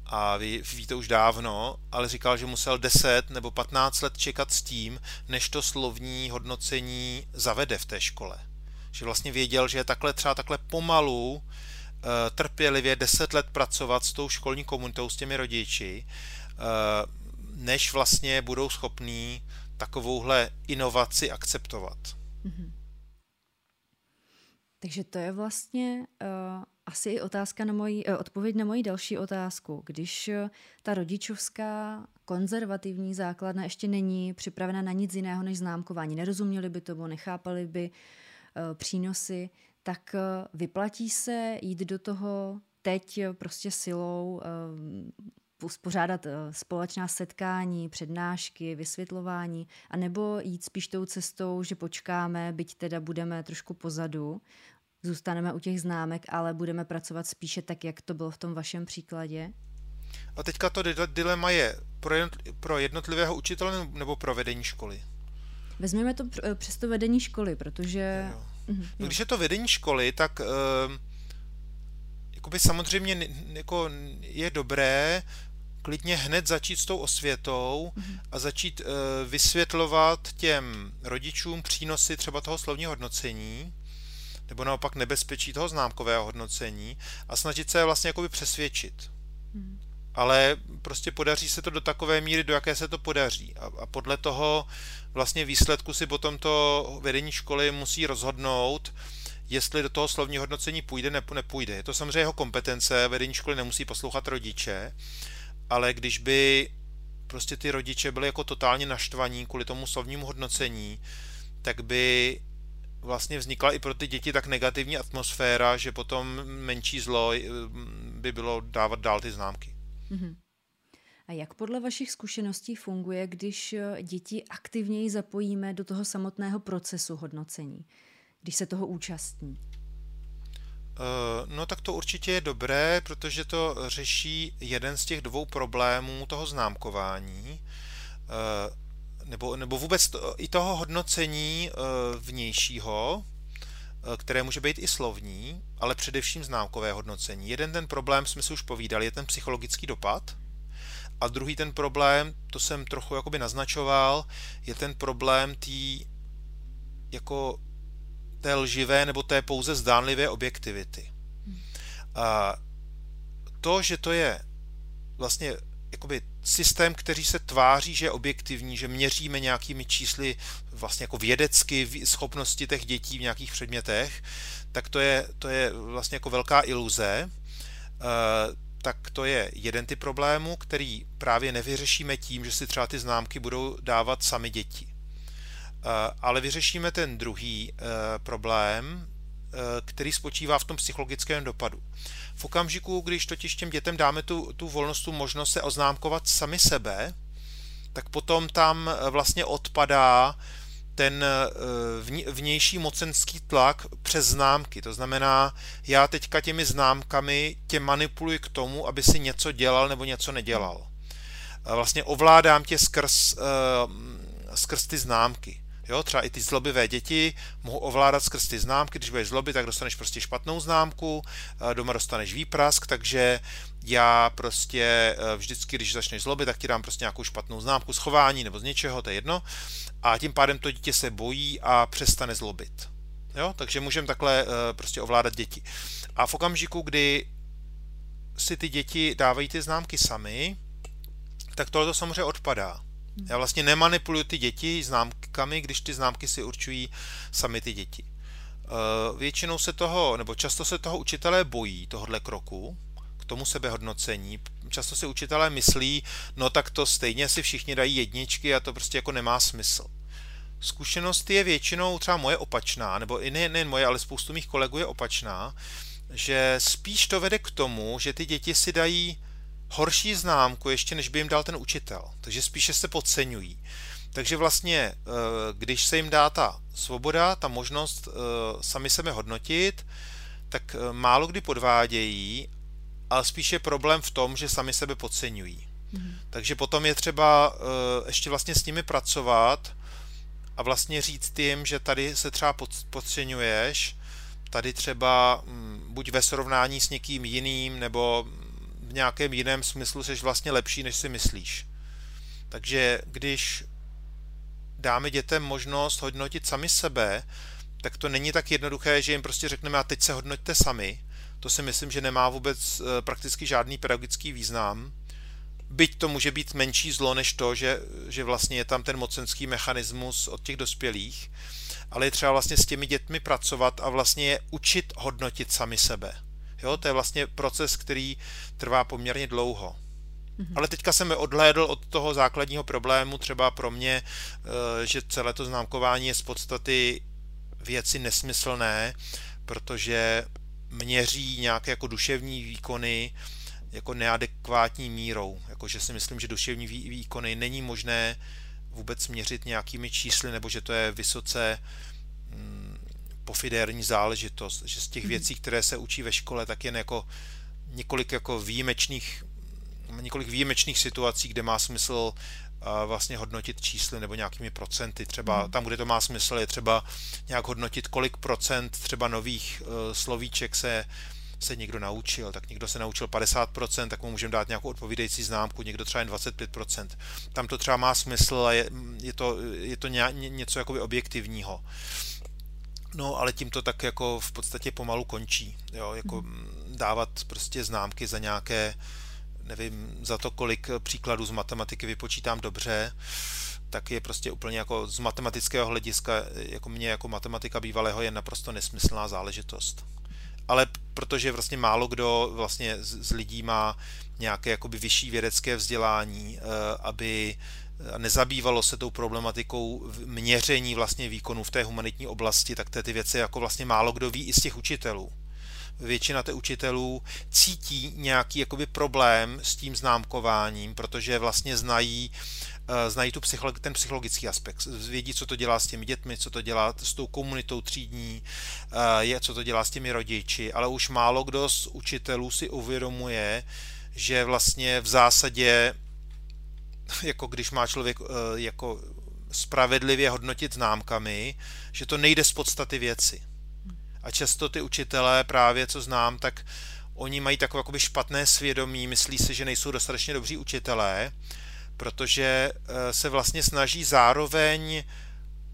a ví, ví to už dávno, ale říkal, že musel 10 nebo 15 let čekat s tím, než to slovní hodnocení zavede v té škole. Že vlastně věděl, že je takhle třeba takhle pomalu, eh, trpělivě 10 let pracovat s tou školní komunitou, s těmi rodiči, eh, než vlastně budou schopní takovouhle inovaci akceptovat. Mm-hmm. Takže to je vlastně uh, asi otázka na moji, uh, odpověď na moji další otázku. Když uh, ta rodičovská konzervativní základna ještě není připravena na nic jiného než známkování, nerozuměli by tomu, nechápali by uh, přínosy, tak vyplatí se jít do toho teď prostě silou, uspořádat společná setkání, přednášky, vysvětlování, anebo jít spíš tou cestou, že počkáme, byť teda budeme trošku pozadu, zůstaneme u těch známek, ale budeme pracovat spíše tak, jak to bylo v tom vašem příkladě? A teďka to dilema je pro jednotlivého učitele nebo pro vedení školy? Vezměme to přes to vedení školy, protože... Jo, jo. Mhm, no, když je to vedení školy, tak uh, jakoby samozřejmě jako je dobré klidně hned začít s tou osvětou mm-hmm. a začít uh, vysvětlovat těm rodičům přínosy třeba toho slovního hodnocení nebo naopak nebezpečí toho známkového hodnocení a snažit se je vlastně jakoby přesvědčit. Hmm. Ale prostě podaří se to do takové míry, do jaké se to podaří. A, a podle toho vlastně výsledku si potom to vedení školy musí rozhodnout, jestli do toho slovního hodnocení půjde nebo nepůjde. Je to samozřejmě jeho kompetence, vedení školy nemusí poslouchat rodiče, ale když by prostě ty rodiče byli jako totálně naštvaní kvůli tomu slovnímu hodnocení, tak by vlastně vznikla i pro ty děti tak negativní atmosféra, že potom menší zlo eh, by bylo dávat dál ty známky. Mm-hmm. A jak podle vašich zkušeností funguje, když eh, děti aktivněji zapojíme do toho samotného procesu hodnocení, když se toho účastní? Eh, no tak to určitě je dobré, protože to řeší jeden z těch dvou problémů toho známkování. Nebo, nebo vůbec to, i toho hodnocení vnějšího, které může být i slovní, ale především známkové hodnocení. Jeden ten problém, jsme si už povídali, je ten psychologický dopad. A druhý ten problém, to jsem trochu jakoby naznačoval, je ten problém tý, jako té lživé nebo té pouze zdánlivé objektivity. A to, že to je vlastně jakoby systém, který se tváří, že je objektivní, že měříme nějakými čísly vlastně jako vědecky schopnosti těch dětí v nějakých předmětech, tak to je, to je vlastně jako velká iluze. Eh, tak to je jeden typ problému, který právě nevyřešíme tím, že si třeba ty známky budou dávat sami děti. Eh, ale vyřešíme ten druhý eh, problém, který spočívá v tom psychologickém dopadu. V okamžiku, když totiž těm dětem dáme tu, tu volnost, tu možnost se oznámkovat sami sebe, tak potom tam vlastně odpadá ten eh, vnější mocenský tlak přes známky. To znamená, já teďka těmi známkami tě manipuluji k tomu, aby si něco dělal nebo něco nedělal. Vlastně ovládám tě skrz, eh, skrz ty známky. Jo, třeba i ty zlobivé děti mohou ovládat skrz ty známky, když budeš zloby, tak dostaneš prostě špatnou známku, doma dostaneš výprask, takže já prostě eh, vždycky, když začneš zlobit, tak ti dám prostě nějakou špatnou známku schování nebo z něčeho, to je jedno, a tím pádem to dítě se bojí a přestane zlobit. Jo, takže můžeme takhle eh, prostě ovládat děti. A v okamžiku, kdy si ty děti dávají ty známky sami, tak tohle to samozřejmě odpadá. Já vlastně nemanipuluji ty děti známkami, když ty známky si určují sami ty děti. Eh, většinou se toho, nebo často se toho učitelé bojí, tohohle kroku, k tomu sebehodnocení. Často si učitelé myslí, no tak to stejně si všichni dají jedničky a to prostě jako nemá smysl. Zkušenost je většinou třeba moje opačná, nebo i nejen moje, ale spoustu mých kolegů je opačná, že spíš to vede k tomu, že ty děti si dají horší známku, ještě než by jim dal ten učitel. Takže spíše se podceňují. Takže vlastně, eh, když se jim dá ta svoboda, ta možnost eh, sami sebe hodnotit, tak eh, málo kdy podvádějí, ale spíše je problém v tom, že sami sebe podceňují. Mm. Takže potom je třeba ještě vlastně s nimi pracovat a vlastně říct jim, že tady se třeba podceňuješ, tady třeba mm, buď ve srovnání s někým jiným, nebo v nějakém jiném smyslu jsi vlastně lepší, než si myslíš. Takže když dáme dětem možnost hodnotit sami sebe, tak to není tak jednoduché, že jim prostě řekneme a teď se hodnoťte sami. To si myslím, že nemá vůbec eh, prakticky žádný pedagogický význam. Byť to může být menší zlo než to, že, že vlastně je tam ten mocenský mechanismus od těch dospělých, ale je třeba vlastně s těmi dětmi pracovat a vlastně je učit hodnotit sami sebe. Jo, to je vlastně proces, který trvá poměrně dlouho. Mm-hmm. Ale teďka jsem odhlédl od toho základního problému, třeba pro mě, eh, že celé to známkování je z podstaty věci nesmyslné, protože měří nějaké jako duševní výkony jako neadekvátní mírou. Jakože si myslím, že duševní výkony není možné vůbec měřit nějakými čísly, nebo že to je vysoce pofidérní záležitost, že z těch mhm. věcí, které se učí ve škole, tak jen jako několik jako výjimečných několik výjimečných situací, kde má smysl vlastně hodnotit čísly nebo nějakými procenty. Třeba mm. tam, kde to má smysl, je třeba nějak hodnotit, kolik procent třeba nových uh, slovíček se se někdo naučil, tak někdo se naučil 50%, tak mu můžeme dát nějakou odpovídající známku, někdo třeba jen 25%. Tam to třeba má smysl a je, je to, je to ně, něco jakoby objektivního. No, ale tím to tak jako v podstatě pomalu končí. Jo, jako hmm. dávat prostě známky za nějaké, nevím, za to, kolik příkladů z matematiky vypočítám dobře, tak je prostě úplně jako z matematického hlediska, jako mě jako matematika bývalého je naprosto nesmyslná záležitost. Ale protože vlastně málo kdo vlastně z, lidí má nějaké jakoby vyšší vědecké vzdělání, eh, aby nezabývalo se tou problematikou měření vlastně výkonu v té humanitní oblasti, tak ty věci jako vlastně málo kdo ví i z těch učitelů. Většina těch učitelů cítí nějaký jakoby problém s tím známkováním, protože vlastně znají eh, znají tu psycholo- ten psychologický aspekt, vědí, co to dělá s těmi dětmi, co to dělá s tou komunitou třídní, eh, je, co to dělá s těmi rodiči, ale už málo kdo z učitelů si uvědomuje, že vlastně v zásadě jako když má člověk eh, jako spravedlivě hodnotit známkami, že to nejde z podstaty věci. A často ty učitelé právě, co znám, tak oni mají takové špatné svědomí, myslí si, že nejsou dostatečně dobří učitelé, protože eh, se vlastně snaží zároveň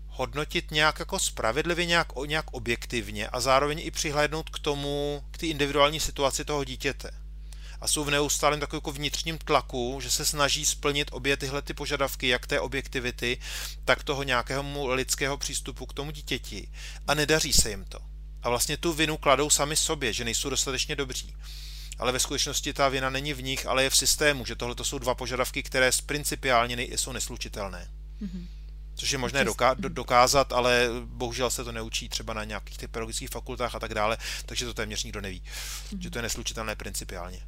hodnotit nějak jako spravedlivě, nějak, nějak objektivně a zároveň i přihlédnout k tomu, k té individuální situaci toho dítěte. A jsou v neustálém takovém jako vnitřním tlaku, že se snaží splnit obě tyhle ty požadavky, jak té objektivity, tak toho nějakého lidského přístupu k tomu dítěti. A nedaří se jim to. A vlastně tu vinu kladou sami sobě, že nejsou dostatečně dobří ale ve skutečnosti ta vina není v nich, ale je v systému, že tohle jsou dva požadavky, které principiálně jsou neslučitelné. Mm-hmm. Což je možné doká- dokázat, ale bohužel se to neučí třeba na nějakých ty pedagogických fakultách a tak dále, takže to téměř nikdo neví, mm-hmm. že to je neslučitelné principiálně.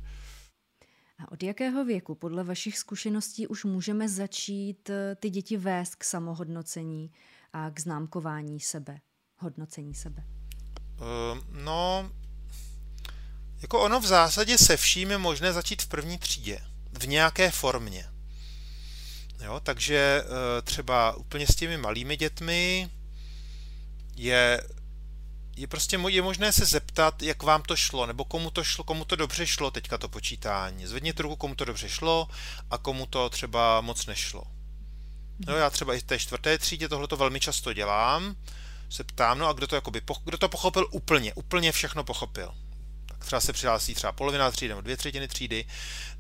A od jakého věku podle vašich zkušeností už můžeme začít eh, ty děti vést k samohodnocení a k známkování sebe, hodnocení sebe? Uh, no, jako ono v zásadě se vším je možné začít v první třídě. V nějaké formě. Jo, takže eh, třeba úplně s těmi malými dětmi je, je prostě je možné se zeptat, jak vám to šlo, nebo komu to šlo, komu to dobře šlo teďka to počítání. Zvedněte ruku, komu to dobře šlo a komu to třeba moc nešlo. Jo, já třeba i v té čtvrté třídě tohle to velmi často dělám. Se ptám, no a kdo to, jakoby, kdo to pochopil úplně, úplně všechno pochopil třeba se přihlásí třeba polovina třídy nebo dvě třetiny třídy.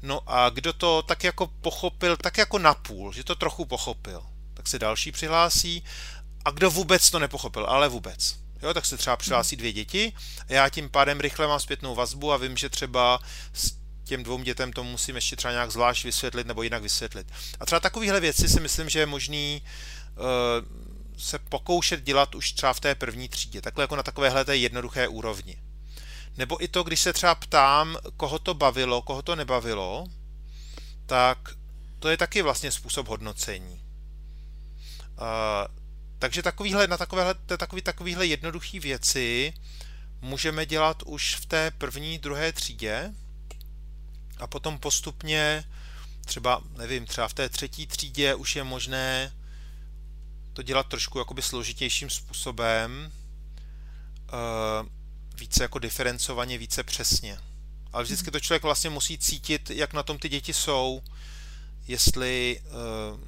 No a kdo to tak jako pochopil, tak jako napůl, že to trochu pochopil, tak se další přihlásí. A kdo vůbec to nepochopil, ale vůbec. Jo, tak se třeba přihlásí dvě děti a já tím pádem rychle mám zpětnou vazbu a vím, že třeba s těm dvou dětem to musím ještě třeba nějak zvlášť vysvětlit nebo jinak vysvětlit. A třeba takovéhle věci si myslím, že je možný uh, se pokoušet dělat už třeba v té první třídě, takhle jako na takovéhle té jednoduché úrovni. Nebo i to, když se třeba ptám, koho to bavilo, koho to nebavilo, tak to je taky vlastně způsob hodnocení. Uh, takže takovýhle, na takovéhle, takový, takovýhle jednoduché věci můžeme dělat už v té první, druhé třídě a potom postupně třeba, nevím, třeba v té třetí třídě už je možné to dělat trošku jakoby složitějším způsobem. Uh, více jako diferencovaně, více přesně. Ale vždycky to člověk vlastně musí cítit, jak na tom ty děti jsou, jestli uh,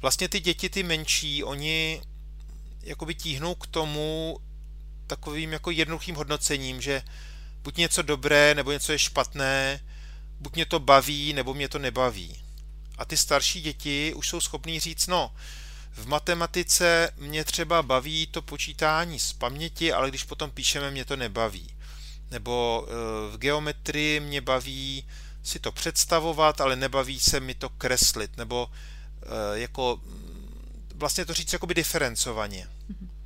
vlastně ty děti, ty menší, oni jakoby tíhnou k tomu takovým jako jednoduchým hodnocením, že buď něco dobré, nebo něco je špatné, buď mě to baví, nebo mě to nebaví. A ty starší děti už jsou schopní říct, no, v matematice mě třeba baví to počítání z paměti, ale když potom píšeme, mě to nebaví. Nebo e, v geometrii mě baví si to představovat, ale nebaví se mi to kreslit. Nebo e, jako mm, vlastně to říct jakoby diferencovaně.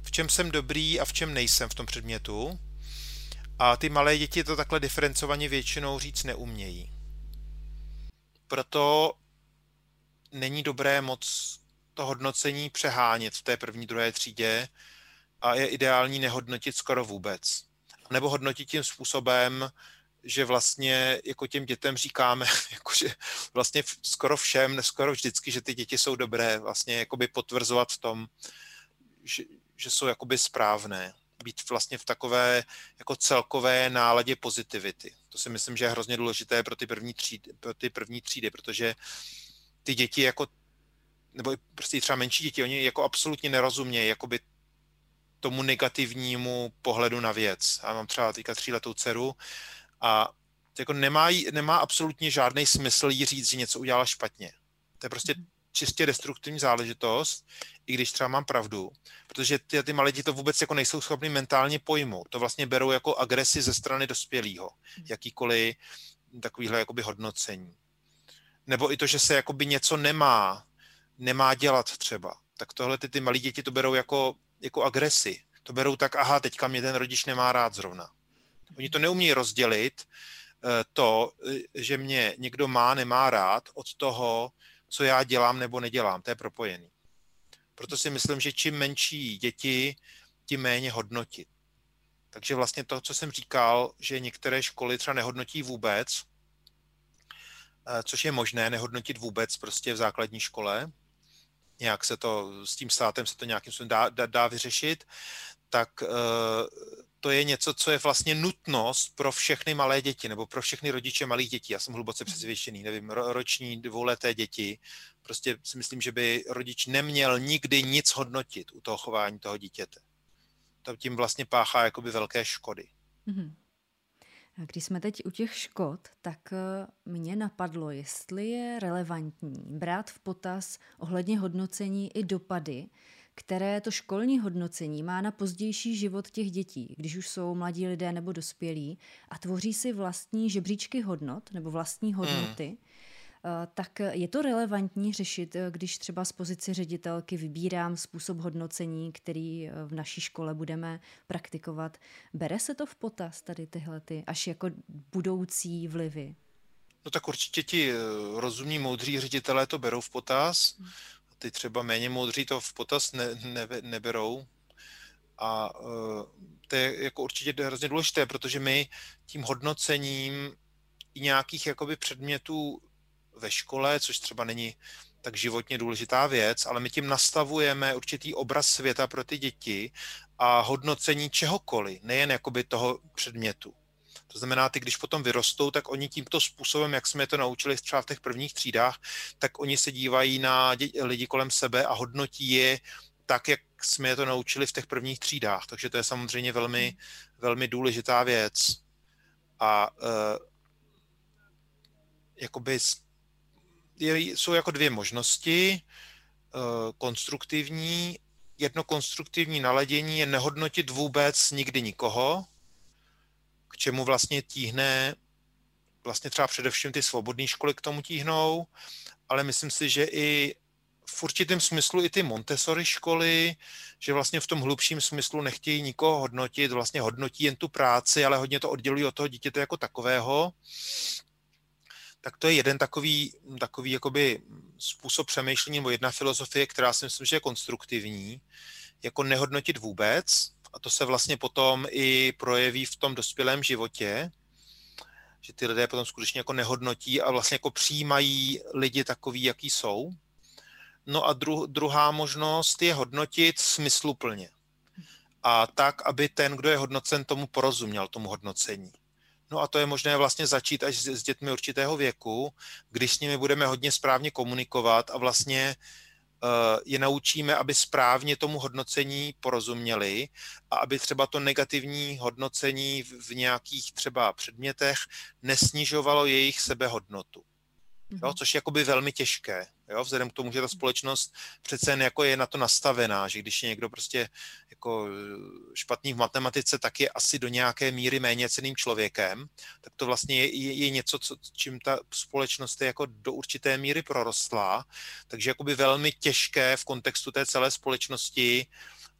V čem jsem dobrý a v čem nejsem v tom předmětu. A ty malé děti to takhle diferencovaně většinou říct neumějí. Proto není dobré moc to hodnocení přehánět v té první, druhé třídě a je ideální nehodnotit skoro vůbec. Nebo hodnotit tím způsobem, že vlastně jako těm dětem říkáme, jakože vlastně skoro všem, skoro vždycky, že ty děti jsou dobré, vlastně jakoby potvrzovat v tom, že, že jsou jakoby správné. Být vlastně v takové jako celkové náladě pozitivity. To si myslím, že je hrozně důležité pro ty první třídy, pro ty první třídy protože ty děti jako nebo prostě třeba menší děti, oni jako absolutně nerozumějí jakoby tomu negativnímu pohledu na věc. Já mám třeba teďka tříletou dceru a jako nemá, nemá absolutně žádný smysl jí říct, že něco udělala špatně. To je prostě čistě destruktivní záležitost, i když třeba mám pravdu, protože ty, ty malé děti to vůbec jako nejsou schopny mentálně pojmout. To vlastně berou jako agresi ze strany dospělého, mhm. jakýkoliv takovýhle jakoby hodnocení. Nebo i to, že se jakoby něco nemá, nemá dělat třeba. Tak tohle ty, ty malí děti to berou jako, jako agresi. To berou tak, aha, teďka mě ten rodič nemá rád zrovna. Oni to neumí rozdělit, eh, to, eh, že mě někdo má, nemá rád, od toho, co já dělám nebo nedělám. To je propojený. Proto si myslím, že čím menší děti, tím méně hodnotit. Takže vlastně to, co jsem říkal, že některé školy třeba nehodnotí vůbec, což je možné nehodnotit vůbec prostě v základní škole, nějak se to, s tím státem se to nějakým způsobem dá, dá, dá vyřešit, tak to je něco, co je vlastně nutnost pro všechny malé děti nebo pro všechny rodiče malých dětí. Já jsem hluboce mhm. přesvědčený, nevím, roční, dvouleté děti. Prostě si myslím, že by rodič neměl nikdy nic hodnotit u toho chování toho dítěte. To tím vlastně páchá jakoby velké škody. Mm-hmm. Když jsme teď u těch škod, tak eh, mě napadlo, jestli je relevantní brát v potaz ohledně hodnocení i dopady, které to školní hodnocení má na pozdější život těch dětí, když už jsou mladí lidé nebo dospělí a tvoří si vlastní žebříčky hodnot nebo vlastní hodnoty. Hmm tak je to relevantní řešit, eh, když třeba z pozici ředitelky vybírám způsob hodnocení, který eh, v naší škole budeme praktikovat. Bere se to v potaz tady tyhle ty až jako budoucí vlivy? No tak určitě ti rozumní, moudří ředitelé to berou v potaz. Hmm ty třeba méně moudří to v potaz ne, ne, neberou. A to je jako určitě hrozně důležité, protože my tím hodnocením i nějakých jakoby předmětů ve škole, což třeba není tak životně důležitá věc, ale my tím nastavujeme určitý obraz světa pro ty děti a hodnocení čehokoliv, nejen jakoby toho předmětu. To znamená, ty, když potom vyrostou, tak oni tímto způsobem, jak jsme to naučili třeba v těch prvních třídách, tak oni se dívají na lidi kolem sebe a hodnotí je tak, jak jsme je to naučili v těch prvních třídách. Takže to je samozřejmě velmi, velmi důležitá věc. A uh, jakoby je, jsou jako dvě možnosti. Uh, konstruktivní. Jedno konstruktivní naladění je nehodnotit vůbec nikdy nikoho, k čemu vlastně tíhne vlastně třeba především ty svobodné školy k tomu tíhnou, ale myslím si, že i v určitém smyslu i ty Montessori školy, že vlastně v tom hlubším smyslu nechtějí nikoho hodnotit, vlastně hodnotí jen tu práci, ale hodně to oddělují od toho dítěte jako takového. Tak to je jeden takový, takový jakoby způsob přemýšlení nebo jedna filozofie, která si myslím, že je konstruktivní, jako nehodnotit vůbec, a to se vlastně potom i projeví v tom dospělém životě, že ty lidé potom skutečně jako nehodnotí a vlastně jako přijímají lidi takový, jaký jsou. No a dru, druhá možnost je hodnotit smysluplně. A tak, aby ten, kdo je hodnocen, tomu porozuměl, tomu hodnocení. No a to je možné vlastně začít až s dětmi určitého věku, když s nimi budeme hodně správně komunikovat a vlastně Eh, je naučíme, aby správně tomu hodnocení porozuměli a aby třeba to negativní hodnocení v nějakých třeba předmětech nesnižovalo jejich sebehodnotu. Jo, mhm. což je jakoby velmi těžké, jo, vzhledem k tomu, že ta společnost přece jen jako je na to nastavená, že když je někdo prostě jako špatný v matematice, tak je asi do nějaké míry méně ceným člověkem, tak to vlastně je, je, je něco, co, čím ta společnost je jako do určité míry prorostlá, takže jakoby velmi těžké v kontextu té celé společnosti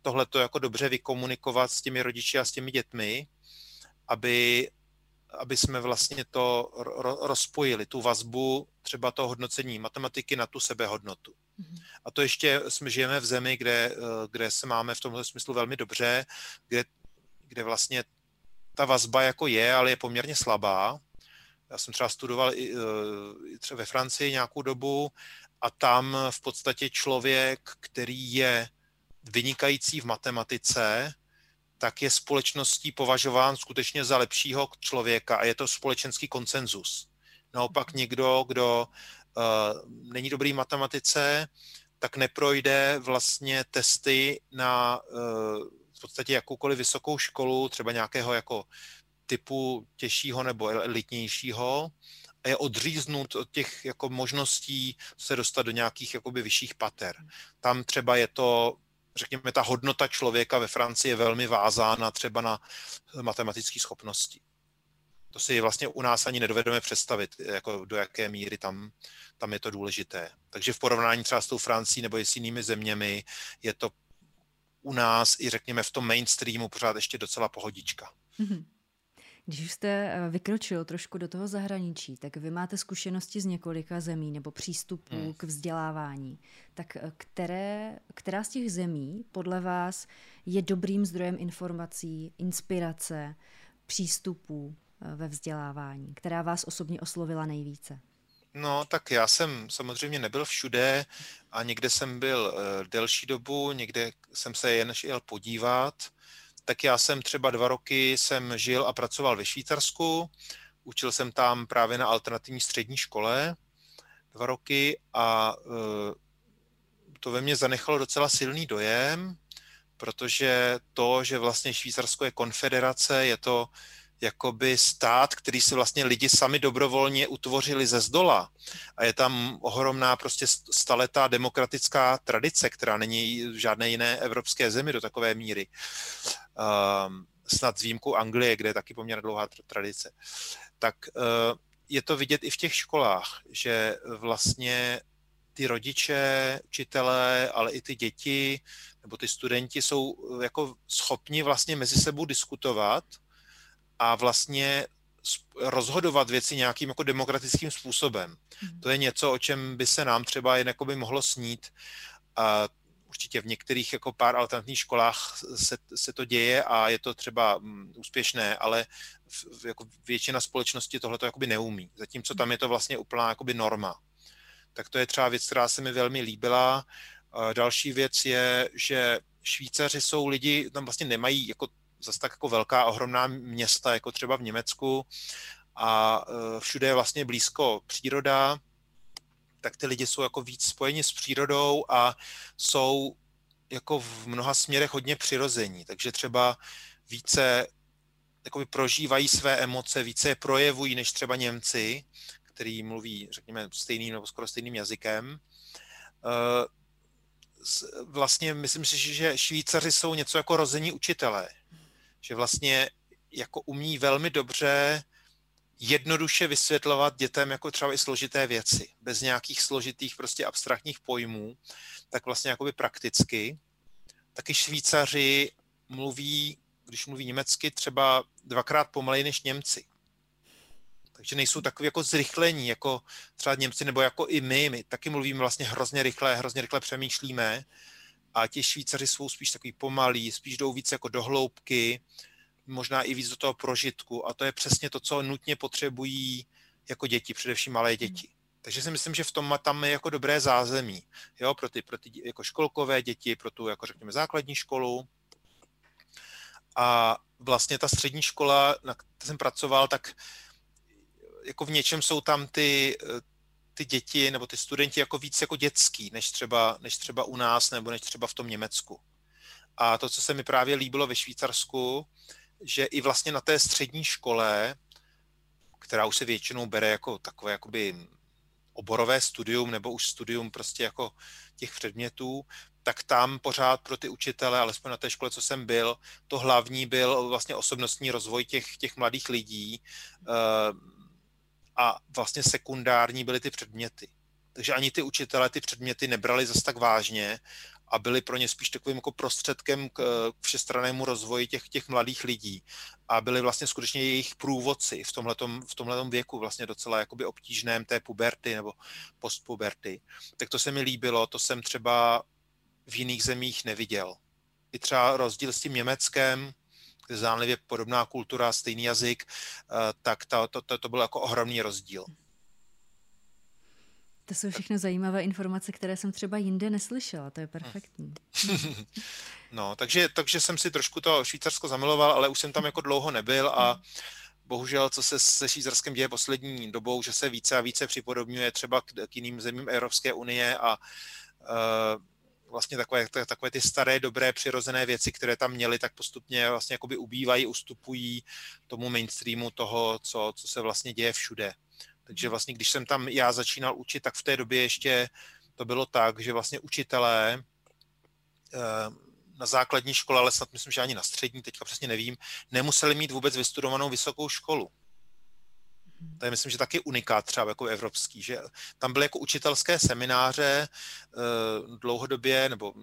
tohle to jako dobře vykomunikovat s těmi rodiči a s těmi dětmi, aby, aby jsme vlastně to ro, rozpojili, tu vazbu třeba to hodnocení matematiky na tu sebehodnotu. Mm-hmm. A to ještě jsme žijeme v zemi, kde, eh, kde se máme v tomhle smyslu velmi dobře, kde, kde vlastně ta vazba jako je, ale je poměrně slabá. Já jsem třeba studoval i, eh, i třeba ve Francii nějakou dobu a tam v podstatě člověk, který je vynikající v matematice, tak je společností považován skutečně za lepšího člověka a je to společenský konsenzus. Naopak někdo, kdo uh, není dobrý v matematice, tak neprojde vlastně testy na uh, v podstatě jakoukoliv vysokou školu, třeba nějakého jako typu těžšího nebo elitnějšího, a je odříznut od těch jako možností se dostat do nějakých jakoby vyšších pater. Tam třeba je to řekněme, ta hodnota člověka ve Francii je velmi vázána třeba na matematické schopnosti. To si vlastně u nás ani nedovedeme představit, jako do jaké míry tam, tam je to důležité. Takže v porovnání třeba s tou Francií nebo i s jinými zeměmi je to u nás i řekněme v tom mainstreamu pořád ještě docela pohodička. Mm-hmm. Když jste eh, vykročil trošku do toho zahraničí, tak vy máte zkušenosti z několika zemí nebo přístupů hmm. k vzdělávání. Tak eh, které, která z těch zemí podle vás je dobrým zdrojem informací, inspirace, přístupů eh, ve vzdělávání, která vás osobně oslovila nejvíce? No, tak já jsem samozřejmě nebyl všude a někde jsem byl delší dobu, někde jsem se jen jel podívat. Tak já jsem třeba dva roky jsem žil a pracoval ve Švýcarsku. Učil jsem tam právě na alternativní střední škole dva roky a uh, to ve mně zanechalo docela silný dojem, protože to, že vlastně Švýcarsko je konfederace, je to jakoby stát, který si vlastně lidi sami dobrovolně utvořili ze zdola. A je tam ohromná prostě staletá demokratická tradice, která není v žádné jiné evropské zemi do takové míry. Um, snad s výjimkou Anglie, kde je taky poměrně dlouhá tradice. Tak uh, je to vidět i v těch školách, že vlastně ty rodiče, učitelé, ale i ty děti nebo ty studenti jsou jako schopni vlastně mezi sebou diskutovat a vlastně rozhodovat věci nějakým jako demokratickým způsobem. Mm. To je něco, o čem by se nám třeba jen jako by mohlo snít. A určitě v některých jako pár alternativních školách se, se to děje a je to třeba mm, úspěšné, ale v, jako většina společnosti tohle to jakoby neumí. Zatímco tam je to vlastně úplná jakoby norma. Tak to je třeba věc, která se mi velmi líbila. Další věc je, že Švýcaři jsou lidi, tam vlastně nemají jako zase tak jako velká, ohromná města, jako třeba v Německu a e, všude je vlastně blízko příroda, tak ty lidi jsou jako víc spojeni s přírodou a jsou jako v mnoha směrech hodně přirození, takže třeba více jakoby prožívají své emoce, více je projevují než třeba Němci, který mluví, řekněme, stejným nebo skoro stejným jazykem. E, vlastně myslím si, že Švýcaři jsou něco jako rození učitelé že vlastně jako umí velmi dobře jednoduše vysvětlovat dětem jako třeba i složité věci, bez nějakých složitých prostě abstraktních pojmů, tak vlastně jakoby prakticky. Taky Švýcaři mluví, když mluví německy, třeba dvakrát pomaleji než Němci. Takže nejsou takový jako zrychlení, jako třeba Němci nebo jako i my. My taky mluvíme vlastně hrozně rychle, hrozně rychle přemýšlíme, a ti Švýcaři jsou spíš takový pomalí, spíš jdou víc jako do hloubky, možná i víc do toho prožitku a to je přesně to, co nutně potřebují jako děti, především malé děti. Takže si myslím, že v tom tam je jako dobré zázemí, jo, pro ty, pro ty jako školkové děti, pro tu, jako řekněme, základní školu. A vlastně ta střední škola, na které jsem pracoval, tak jako v něčem jsou tam ty, ty děti nebo ty studenti jako víc jako dětský, než třeba, než třeba u nás nebo než třeba v tom Německu. A to, co se mi právě líbilo ve Švýcarsku, že i vlastně na té střední škole, která už se většinou bere jako takové jakoby oborové studium nebo už studium prostě jako těch předmětů, tak tam pořád pro ty učitele, alespoň na té škole, co jsem byl, to hlavní byl vlastně osobnostní rozvoj těch, těch mladých lidí, uh, a vlastně sekundární byly ty předměty. Takže ani ty učitelé ty předměty nebrali zase tak vážně a byli pro ně spíš takovým jako prostředkem k, k všestrannému rozvoji těch, těch mladých lidí. A byli vlastně skutečně jejich průvodci v tomhletom, v tomhletom věku, vlastně docela jakoby obtížném té puberty nebo postpuberty. Tak to se mi líbilo, to jsem třeba v jiných zemích neviděl. I třeba rozdíl s tím Německem, zdánlivě podobná kultura, stejný jazyk, eh, tak to, to, to, to byl jako ohromný rozdíl. To jsou všechno zajímavé informace, které jsem třeba jinde neslyšela, to je perfektní. no, takže, takže jsem si trošku to Švýcarsko zamiloval, ale už jsem tam jako dlouho nebyl a bohužel, co se se Švýcarskem děje poslední dobou, že se více a více připodobňuje třeba k, k jiným zemím Evropské unie a uh, vlastně takové, takové ty staré, dobré, přirozené věci, které tam měly, tak postupně vlastně jakoby ubývají, ustupují tomu mainstreamu toho, co, co se vlastně děje všude. Takže mhm. vlastně, když jsem tam já začínal učit, tak v té době ještě to bylo tak, že vlastně učitelé eh, na základní škole, ale snad myslím, že ani na střední, teďka přesně nevím, nemuseli mít vůbec vystudovanou vysokou školu. To je myslím, že taky unikát třeba jako evropský, že tam byly jako učitelské semináře eh, dlouhodobě nebo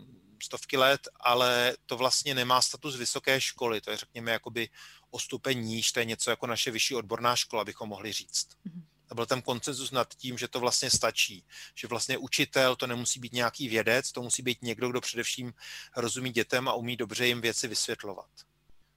stovky let, ale to vlastně nemá status vysoké školy, to je řekněme jakoby o stupeň níž, to je něco jako naše vyšší odborná škola, bychom mohli říct. Mm-hmm. A byl tam koncenzus nad tím, že to vlastně stačí. Že vlastně učitel to nemusí být nějaký vědec, to musí být někdo, kdo především rozumí dětem a umí dobře jim věci vysvětlovat.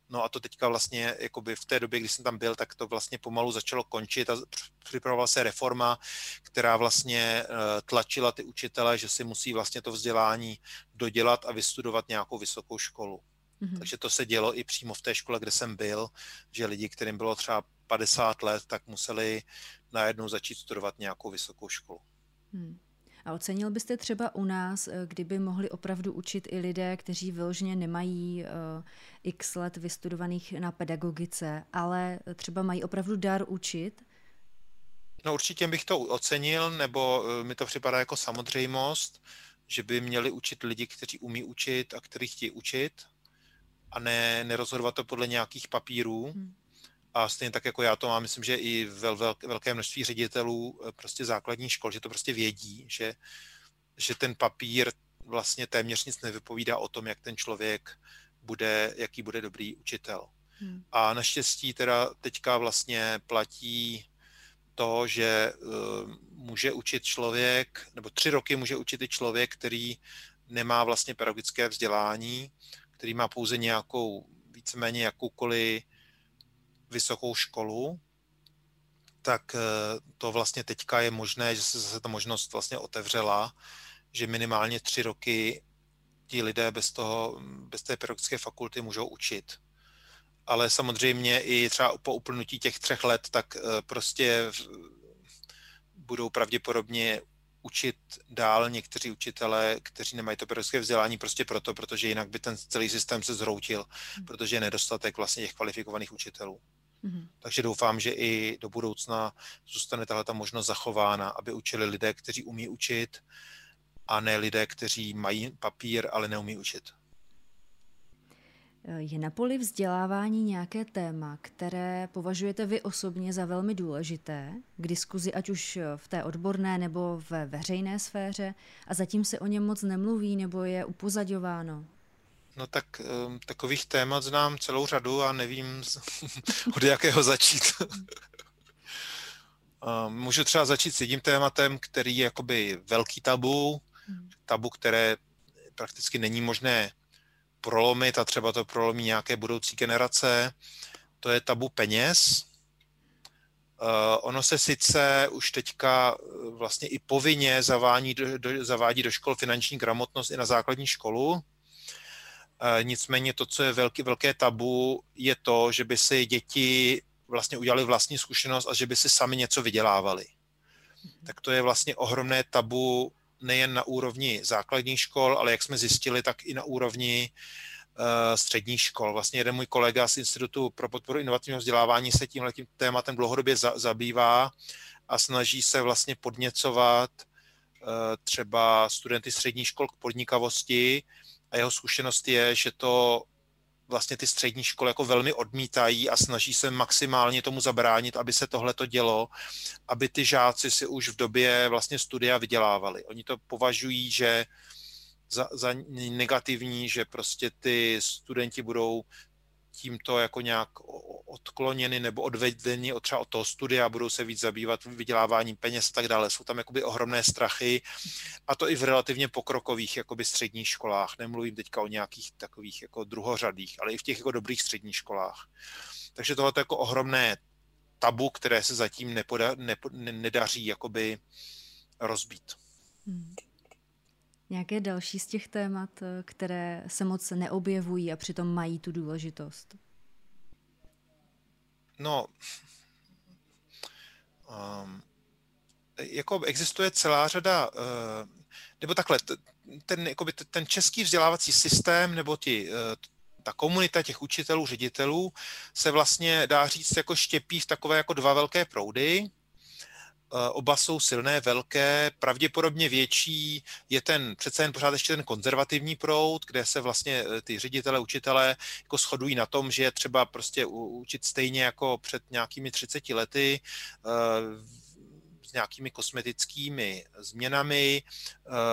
No a to teďka vlastně, jakoby v té době, kdy jsem tam byl, tak to vlastně pomalu začalo končit a připravovala se reforma, která vlastně eh, tlačila ty učitele, že si musí vlastně to vzdělání dodělat a vystudovat nějakou vysokou školu. Mm-hmm. Takže to se dělo i přímo v té škole, kde jsem byl, že lidi, kterým bylo třeba 50 let, tak museli najednou začít studovat nějakou vysokou školu. Hmm. A ocenil byste třeba u nás, eh, kdyby mohli opravdu učit i lidé, kteří vyloženě nemají uh, x let vystudovaných na pedagogice, ale třeba mají opravdu dar učit? No určitě bych to ocenil, nebo uh, mi to připadá jako samozřejmost, že by měli učit lidi, kteří umí učit a kteří chtějí učit a ne nerozhodovat to podle nějakých papírů. Hmm. A stejně tak jako já to mám, myslím, že i vel, vel, velké množství ředitelů eh, prostě základní škol, že to prostě vědí, že, že ten papír vlastně téměř nic nevypovídá o tom, jak ten člověk bude, jaký bude dobrý učitel. Hmm. A naštěstí teda teďka vlastně platí to, že uh, může učit člověk, nebo tři roky může učit i člověk, který nemá vlastně pedagogické vzdělání, který má pouze nějakou, víceméně jakoukoliv vysokou školu, tak eh, to vlastně teďka je možné, že se zase ta možnost vlastně otevřela, že minimálně tři roky ti lidé bez, toho, bez té pedagogické fakulty můžou učit. Ale samozřejmě i třeba po uplnutí těch třech let, tak eh, prostě budou pravděpodobně učit dál někteří učitelé, kteří nemají to pedagogické vzdělání prostě proto, protože jinak by ten celý systém se zhroutil, hmm. protože je nedostatek vlastně těch kvalifikovaných učitelů. Mm-hmm. Takže doufám, že i do budoucna zůstane tahle ta možnost zachována, aby učili lidé, kteří umí učit, a ne lidé, kteří mají papír, ale neumí učit. Je na poli vzdělávání nějaké téma, které považujete vy osobně za velmi důležité k diskuzi, ať už v té odborné nebo ve veřejné sféře, a zatím se o něm moc nemluví nebo je upozaďováno? No tak um, takových témat znám celou řadu a nevím, od jakého začít. můžu třeba začít s jedním tématem, který je jakoby velký tabu, hmm. tabu, které prakticky není možné prolomit a třeba to prolomí nějaké budoucí generace. To je tabu peněz. Uh, ono se sice už teďka uh, vlastně i povinně zavádí do, zavádí do škol finanční gramotnost i na základní školu, nicméně to, co je velký, velké tabu, je to, že by si děti vlastně udělali vlastní zkušenost a že by si sami něco vydělávali. Mhm. Tak to je vlastně ohromné tabu nejen na úrovni základních škol, ale jak jsme zjistili, tak i na úrovni uh, středních škol. Vlastně jeden můj kolega z Institutu pro podporu inovativního vzdělávání se tímhle tím tématem dlouhodobě za, zabývá a snaží se vlastně podněcovat uh, třeba studenty středních škol k podnikavosti, a jeho zkušenost je, že to vlastně ty střední školy jako velmi odmítají a snaží se maximálně tomu zabránit, aby se tohle to dělo, aby ty žáci si už v době vlastně studia vydělávali. Oni to považují, že za, za negativní, že prostě ty studenti budou tímto jako nějak odkloněny nebo odvedeny od třeba od toho studia, budou se víc zabývat vyděláváním peněz a tak dále. Jsou tam jakoby ohromné strachy a to i v relativně pokrokových jakoby středních školách. Nemluvím teďka o nějakých takových jako druhořadých, ale i v těch jako dobrých středních školách. Takže tohle je jako ohromné tabu, které se zatím nepoda, nepo, ne, nedaří jakoby rozbít. Hmm. Nějaké další z těch témat, které se moc neobjevují a přitom mají tu důležitost? No, um, jako existuje celá řada, uh, nebo takhle, ten, jakoby, ten český vzdělávací systém, nebo ti, uh, ta komunita těch učitelů, ředitelů se vlastně, dá říct, jako štěpí v takové jako dva velké proudy. Eh, oba jsou silné, velké, pravděpodobně větší je ten přece jen pořád ještě ten konzervativní proud, kde se vlastně eh, ty ředitele, učitelé jako shodují na tom, že je třeba prostě učit stejně jako před nějakými 30 lety, eh, s nějakými kosmetickými změnami.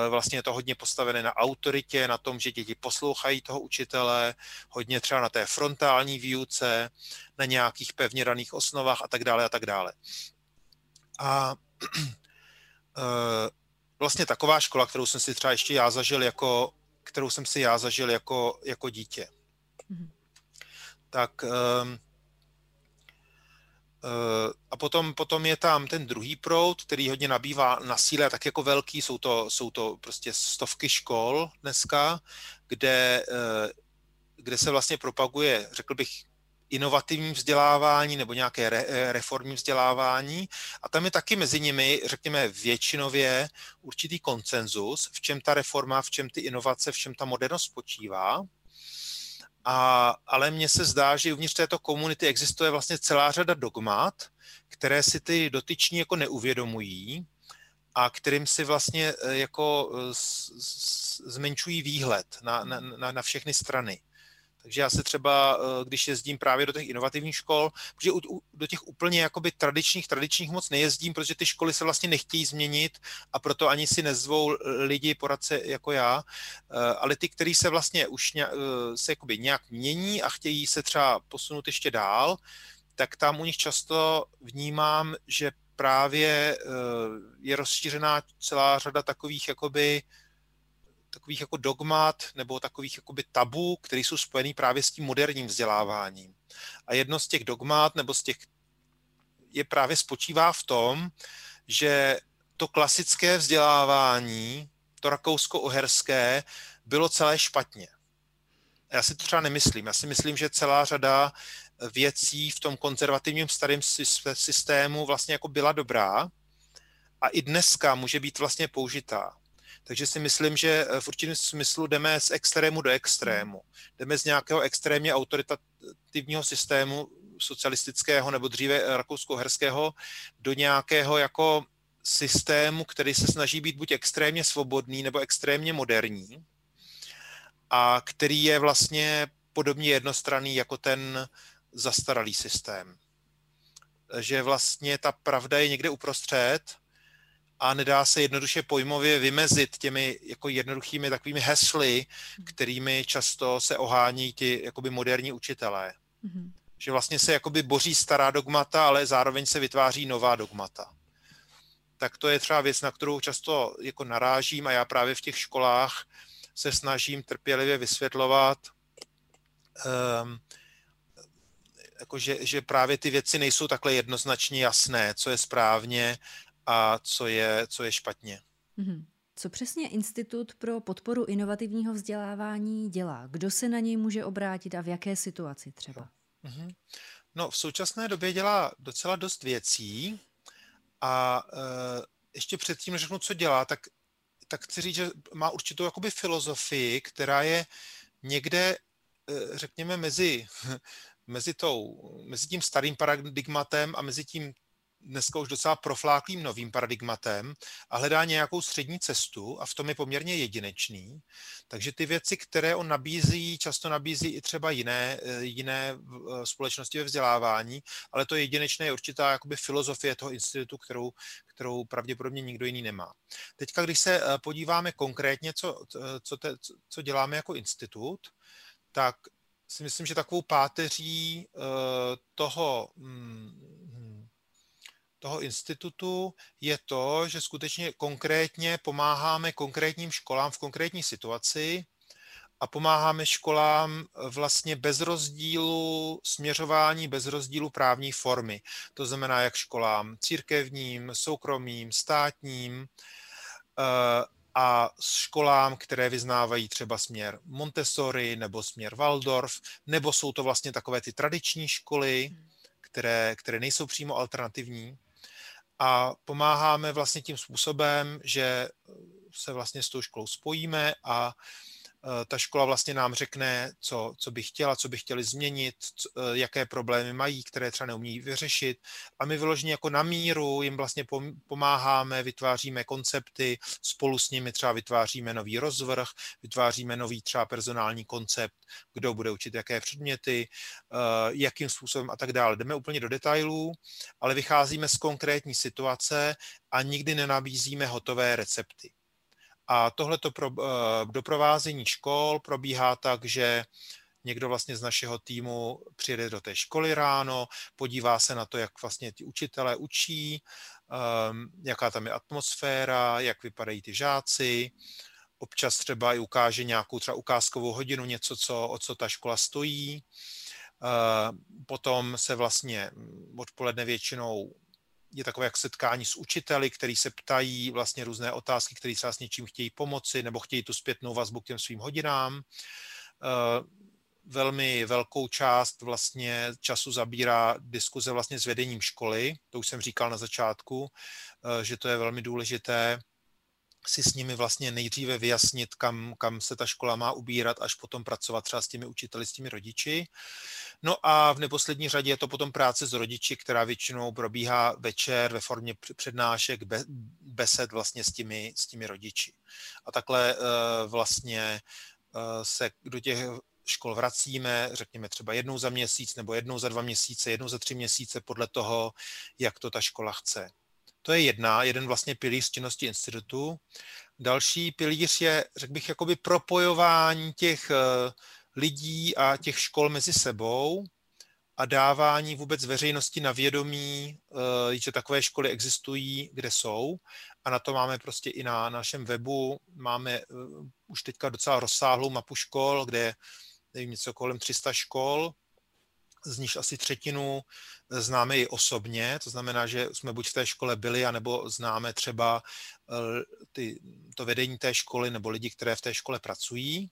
Vlastně je to hodně postavené na autoritě, na tom, že děti poslouchají toho učitele, hodně třeba na té frontální výuce, na nějakých pevně daných osnovách a tak dále a tak dále. A eh, vlastně taková škola, kterou jsem si třeba ještě já zažil jako, kterou jsem si já zažil jako, jako dítě. Mm-hmm. tak um, a potom, potom je tam ten druhý proud, který hodně nabývá na síle, tak jako velký, jsou to, jsou to prostě stovky škol dneska, kde, kde se vlastně propaguje, řekl bych, inovativní vzdělávání nebo nějaké re, eh, reformní vzdělávání. A tam je taky mezi nimi, řekněme, většinově určitý konsenzus, v čem ta reforma, v čem ty inovace, v čem ta modernost spočívá. A, ale mně se zdá, že uvnitř této komunity existuje vlastně celá řada dogmat, které si ty dotyční jako neuvědomují a kterým si vlastně eh, jako eh, zmenšují výhled na, na, na všechny strany. Takže já se třeba, eh, když jezdím právě do těch inovativních škol, protože do těch úplně jakoby tradičních, tradičních moc nejezdím, protože ty školy se vlastně nechtějí změnit a proto ani si nezvou lidi poradce jako já, eh, ale ty, kteří se vlastně už eh, se jakoby nějak mění a chtějí se třeba posunout ještě dál, tak tam u nich často vnímám, že právě je rozšířená celá řada takových jakoby takových jako dogmat nebo takových jakoby tabu, které jsou spojený právě s tím moderním vzděláváním. A jedno z těch dogmat nebo z těch je právě spočívá v tom, že to klasické vzdělávání, to rakousko-uherské, bylo celé špatně. Já si to třeba nemyslím. Já si myslím, že celá řada věcí v tom konzervativním starém systému vlastně jako byla dobrá a i dneska může být vlastně použitá. Takže si myslím, že eh, v určitém smyslu jdeme z extrému do extrému. Jdeme z nějakého extrémně autoritativního systému socialistického nebo dříve rakousko-herského do nějakého jako systému, který se snaží být buď extrémně svobodný nebo extrémně moderní a který je vlastně podobně jednostranný jako ten zastaralý systém. Že vlastně ta pravda je někde uprostřed a nedá se jednoduše pojmově vymezit těmi jako jednoduchými takovými hesly, kterými často se ohání ti jakoby moderní učitelé. Mm-hmm. Že vlastně se jakoby boří stará dogmata, ale zároveň se vytváří nová dogmata. Tak to je třeba věc, na kterou často jako narážím a já právě v těch školách se snažím trpělivě vysvětlovat, um, jako že, že právě ty věci nejsou takhle jednoznačně jasné, co je správně a co je, co je špatně. Mm-hmm. Co přesně Institut pro podporu inovativního vzdělávání dělá? Kdo se na něj může obrátit a v jaké situaci třeba? Mm-hmm. No, v současné době dělá docela dost věcí a e, ještě předtím, než řeknu, co dělá, tak, tak chci říct, že má určitou jakoby filozofii, která je někde, e, řekněme, mezi, mezi, tou, mezi tím starým paradigmatem a mezi tím dneska už docela profláklým novým paradigmatem a hledá nějakou střední cestu a v tom je poměrně jedinečný. Takže ty věci, které on nabízí, často nabízí i třeba jiné, eh, jiné eh, společnosti ve vzdělávání, ale to jedinečné je určitá jakoby filozofie toho institutu, kterou, kterou pravděpodobně nikdo jiný nemá. Teďka, když se eh, podíváme konkrétně, co, co, te, co děláme jako institut, tak si myslím, že takovou páteří toho hm, toho institutu je to, že skutečně konkrétně pomáháme konkrétním školám v konkrétní situaci a pomáháme školám vlastně bez rozdílu směřování, bez rozdílu právní formy. To znamená jak školám církevním, soukromým, státním eh, a školám, které vyznávají třeba směr Montessori nebo směr Waldorf, nebo jsou to vlastně takové ty tradiční školy, které, které nejsou přímo alternativní a pomáháme vlastně tím způsobem, že se vlastně s tou školou spojíme a ta škola vlastně nám řekne, co, co by chtěla, co by chtěli změnit, co, eh, jaké problémy mají, které třeba neumí vyřešit. A my vyloženě jako na míru jim vlastně pomáháme, vytváříme koncepty, spolu s nimi třeba vytváříme nový rozvrh, vytváříme nový třeba personální koncept, kdo bude učit jaké předměty, eh, jakým způsobem a tak dále. Jdeme úplně do detailů, ale vycházíme z konkrétní situace a nikdy nenabízíme hotové recepty. A tohleto pro, uh, doprovázení škol probíhá tak, že někdo vlastně z našeho týmu přijede do té školy ráno, podívá se na to, jak vlastně ti učitelé učí, um, jaká tam je atmosféra, jak vypadají ty žáci, občas třeba i ukáže nějakou třeba ukázkovou hodinu, něco, co, o co ta škola stojí. Potom se vlastně odpoledne většinou je takové jak setkání s učiteli, který se ptají vlastně různé otázky, které třeba s něčím chtějí pomoci nebo chtějí tu zpětnou vazbu k těm svým hodinám. Velmi velkou část vlastně času zabírá diskuze vlastně s vedením školy, to už jsem říkal na začátku, že to je velmi důležité si s nimi vlastně nejdříve vyjasnit, kam, kam se ta škola má ubírat, až potom pracovat třeba s těmi učiteli, s těmi rodiči. No a v neposlední řadě je to potom práce s rodiči, která většinou probíhá večer ve formě přednášek, besed vlastně s těmi, s těmi rodiči. A takhle uh, vlastně uh, se do těch škol vracíme, řekněme třeba jednou za měsíc nebo jednou za dva měsíce, jednou za tři měsíce podle toho, jak to ta škola chce. To je jedna, jeden vlastně pilíř činnosti institutu. Další pilíř je, řekl bych, jakoby propojování těch eh, lidí a těch škol mezi sebou a dávání vůbec veřejnosti na vědomí, eh, že takové školy existují, kde jsou. A na to máme prostě i na našem webu, máme eh, už teďka docela rozsáhlou mapu škol, kde je nevím, něco kolem 300 škol, z nich asi třetinu známe i osobně, to znamená, že jsme buď v té škole byli, anebo známe třeba eh, ty, to vedení té školy nebo lidi, které v té škole pracují.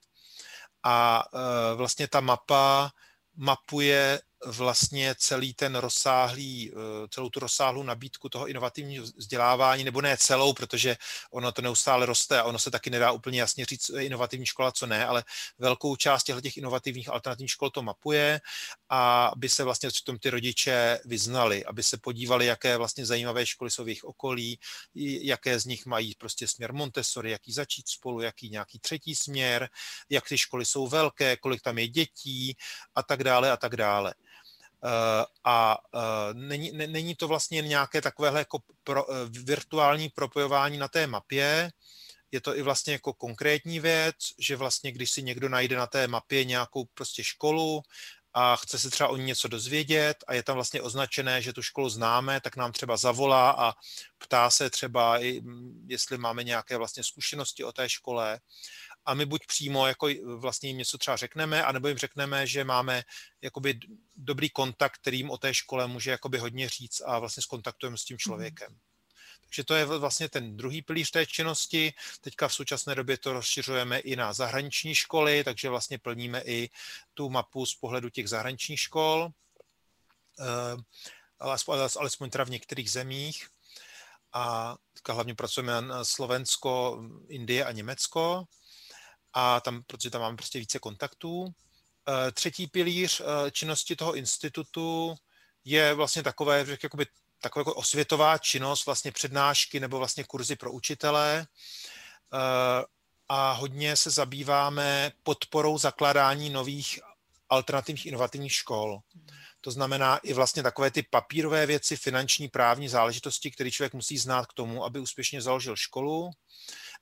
A eh, vlastně ta mapa mapuje vlastně celý ten rozsáhlý, eh, celou tu rozsáhlou nabídku toho inovativního vzdělávání, nebo ne celou, protože ono to neustále roste a ono se taky nedá úplně jasně říct, inovativní škola, co ne, ale velkou část těchto těch inovativních alternativních škol to mapuje a aby se vlastně tom ty rodiče vyznali, aby se podívali, jaké vlastně zajímavé školy jsou v jejich okolí, jaké z nich mají prostě směr Montessori, jaký začít spolu, jaký nějaký třetí směr, jak ty školy jsou velké, kolik tam je dětí a tak dále a tak dále. Eh, a eh, není, není to vlastně nějaké takovéhle jako pro, eh, virtuální propojování na té mapě, je to i vlastně jako konkrétní věc, že vlastně když si někdo najde na té mapě nějakou prostě školu a chce se třeba o ní něco dozvědět a je tam vlastně označené, že tu školu známe, tak nám třeba zavolá a ptá se třeba, jestli máme nějaké vlastně zkušenosti o té škole a my buď přímo jako vlastně jim něco třeba řekneme, anebo jim řekneme, že máme jakoby dobrý kontakt, kterým o té škole může jakoby hodně říct a vlastně skontaktujeme s tím mhm. člověkem. Takže to je vlastně ten druhý pilíř té činnosti. Teďka v současné době to rozšiřujeme i na zahraniční školy, takže vlastně plníme i tu mapu z pohledu těch zahraničních škol, eh, alespoň teda v některých zemích. A teďka hlavně pracujeme na Slovensko, Indie a Německo a tam, protože tam máme prostě více kontaktů. Eh, třetí pilíř eh, činnosti toho institutu je vlastně takové, že jakoby, taková jako osvětová činnost, vlastně přednášky nebo vlastně kurzy pro učitele eh, a hodně se zabýváme podporou zakládání nových alternativních inovativních škol. To znamená i vlastně takové ty papírové věci, finanční, právní záležitosti, které člověk musí znát k tomu, aby úspěšně založil školu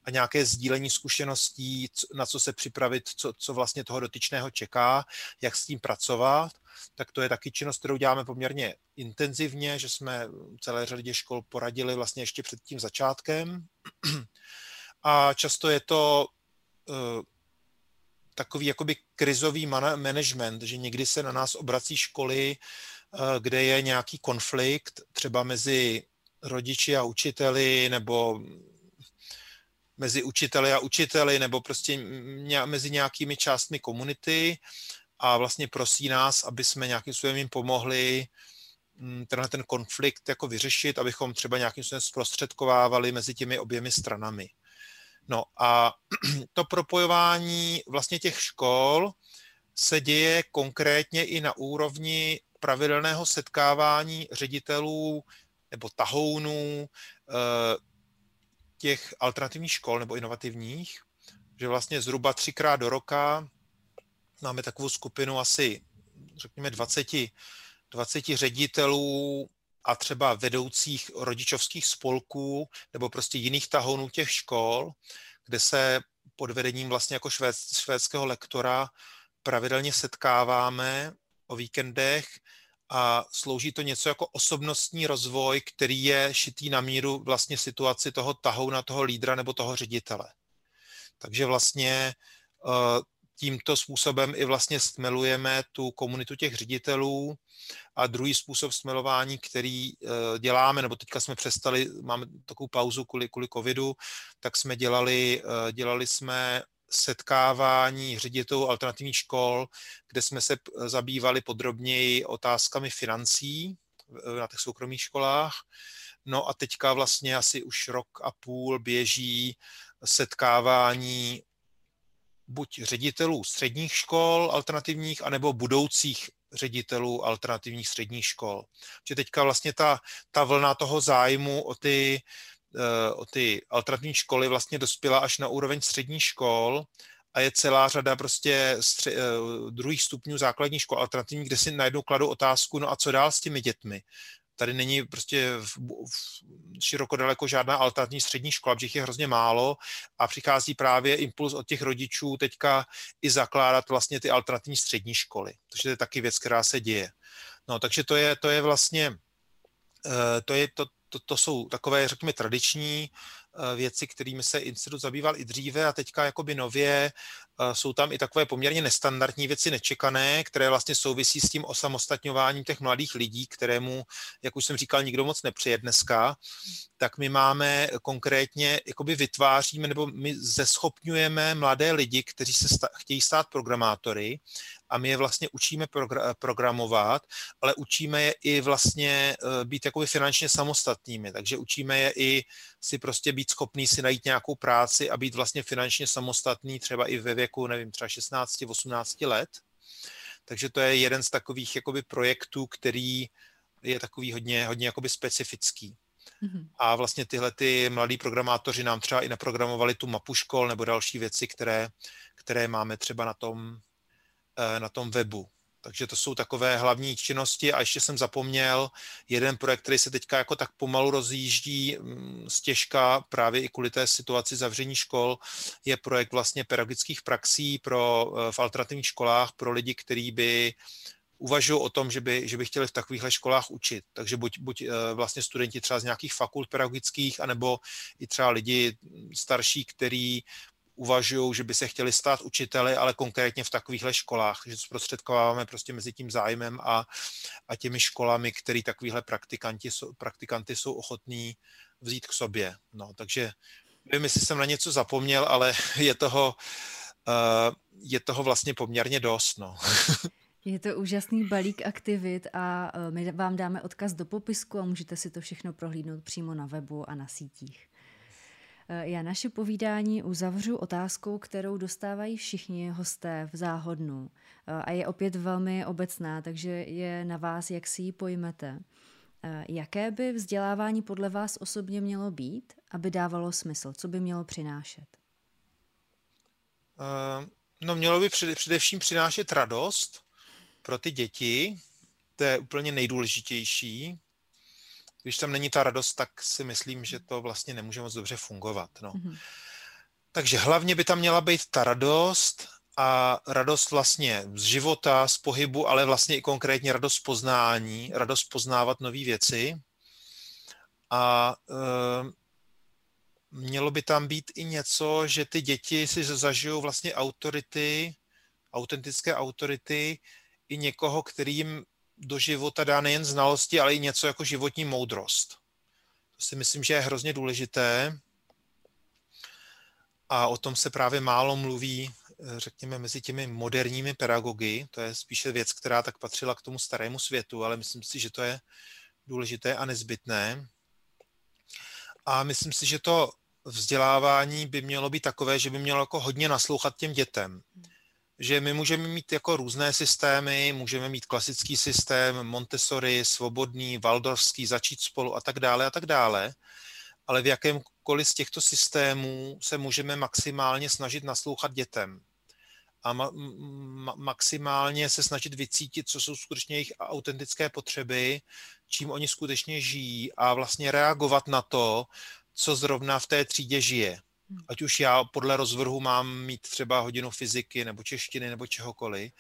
a nějaké sdílení zkušeností, na co se připravit, co, co vlastně toho dotyčného čeká, jak s tím pracovat, tak to je taky činnost, kterou děláme poměrně intenzivně, že jsme celé řadě škol poradili vlastně ještě před tím začátkem. A často je to uh, takový jakoby krizový management, že někdy se na nás obrací školy, uh, kde je nějaký konflikt, třeba mezi rodiči a učiteli, nebo mezi učiteli a učiteli nebo prostě mezi nějakými částmi komunity a vlastně prosí nás, aby jsme nějakým způsobem jim pomohli mm, tenhle ten konflikt jako vyřešit, abychom třeba nějakým způsobem zprostředkovávali mezi těmi oběmi stranami. No a to propojování vlastně těch škol se děje konkrétně i na úrovni pravidelného setkávání ředitelů nebo tahounů, eh, těch alternativních škol nebo inovativních, že vlastně zhruba třikrát do roka máme takovou skupinu asi, řekněme, 20, 20 ředitelů a třeba vedoucích rodičovských spolků nebo prostě jiných tahounů těch škol, kde se pod vedením vlastně jako švéd, švédského lektora pravidelně setkáváme o víkendech a slouží to něco jako osobnostní rozvoj, který je šitý na míru vlastně situaci toho tahou na toho lídra nebo toho ředitele. Takže vlastně uh, tímto způsobem i vlastně stmelujeme tu komunitu těch ředitelů a druhý způsob stmelování, který eh, děláme, nebo teďka jsme přestali, máme takovou pauzu kvůli, kvůli covidu, tak jsme dělali, eh, dělali jsme setkávání ředitelů alternativních škol, kde jsme se zabývali podrobněji otázkami financí na těch soukromých školách. No a teďka vlastně asi už rok a půl běží setkávání buď ředitelů středních škol alternativních, anebo budoucích ředitelů alternativních středních škol. Že teďka vlastně ta, ta vlna toho zájmu o ty, o ty alternativní školy vlastně dospěla až na úroveň středních škol a je celá řada prostě stře- eh, druhých stupňů základních škol alternativních, kde si najednou kladou otázku, no a co dál s těmi dětmi? Tady není prostě v, v široko daleko žádná alternativní střední škola, protože je hrozně málo a přichází právě impuls od těch rodičů teďka i zakládat vlastně ty alternativní střední školy. Takže to je taky věc, která se děje. No, takže to je, to je vlastně, eh, to, je, to, to, to jsou takové, řekněme, tradiční Eh, věci, kterými se institut zabýval i dříve a teďka jakoby nově eh, jsou tam i takové poměrně nestandardní věci, nečekané, které vlastně souvisí s tím osamostatňováním těch mladých lidí, kterému, jak už jsem říkal, nikdo moc nepřije dneska, tak my máme konkrétně, jakoby vytváříme nebo my zeschopňujeme mladé lidi, kteří se sta- chtějí stát programátory a my je vlastně učíme progr- programovat, ale učíme je i vlastně eh, být jakoby finančně samostatnými, takže učíme je i si prostě být schopný si najít nějakou práci a být vlastně finančně samostatný třeba i ve věku, nevím, třeba 16-18 let. Takže to je jeden z takových jakoby projektů, který je takový hodně, hodně jakoby specifický. Mm-hmm. A vlastně tyhle ty mladí programátoři nám třeba i naprogramovali tu mapu škol nebo další věci, které, které máme třeba na tom, na tom webu. Takže to jsou takové hlavní činnosti a ještě jsem zapomněl jeden projekt, který se teďka jako tak pomalu rozjíždí mm, stěžka právě i kvůli té situaci zavření škol, je projekt vlastně pedagogických praxí pro, eh, v alternativních školách pro lidi, kteří by uvažují o tom, že by, že by chtěli v takovýchhle školách učit. Takže buď, buď eh, vlastně studenti třeba z nějakých fakult pedagogických, anebo i třeba lidi starší, který uvažují, že by se chtěli stát učiteli, ale konkrétně v takovýchhle školách, že zprostředkováváme prostě mezi tím zájmem a, a těmi školami, který takovýhle praktikanti, praktikanty jsou ochotní vzít k sobě. No, takže nevím, jestli jsem na něco zapomněl, ale je toho, uh, je toho vlastně poměrně dost. No. Je to úžasný balík aktivit a eh, my vám dáme odkaz do popisku a můžete si to všechno prohlídnout přímo na webu a na sítích. Eh, já naše povídání uzavřu otázkou, kterou dostávají všichni hosté v záhodnu. Eh, a je opět velmi obecná, takže je na vás, jak si ji pojmete. Eh, jaké by vzdělávání podle vás osobně mělo být, aby dávalo smysl? Co by mělo přinášet? No mělo by především přinášet radost pro ty děti, to je úplně nejdůležitější, když tam není ta radost, tak si myslím, že to vlastně nemůže moc dobře fungovat. No. Mm-hmm. Takže hlavně by tam měla být ta radost a radost vlastně z života, z pohybu, ale vlastně i konkrétně radost poznání, radost poznávat nové věci. A e, mělo by tam být i něco, že ty děti si zažijou vlastně autority, autentické autority, i někoho, kterým do života dá nejen znalosti, ale i něco jako životní moudrost. To si myslím, že je hrozně důležité a o tom se právě málo mluví, řekněme, mezi těmi moderními pedagogy. To je spíše věc, která tak patřila k tomu starému světu, ale myslím si, že to je důležité a nezbytné. A myslím si, že to vzdělávání by mělo být takové, že by mělo jako hodně naslouchat těm dětem že my můžeme mít jako různé systémy, můžeme mít klasický systém, Montessori, svobodný, Waldorfský, začít spolu a tak dále a tak dále, ale v jakémkoliv z těchto systémů se můžeme maximálně snažit naslouchat dětem a ma- ma- maximálně se snažit vycítit, co jsou skutečně jejich autentické potřeby, čím oni skutečně žijí a vlastně reagovat na to, co zrovna v té třídě žije. Ať už já podle rozvrhu mám mít třeba hodinu fyziky nebo češtiny nebo čehokoliv,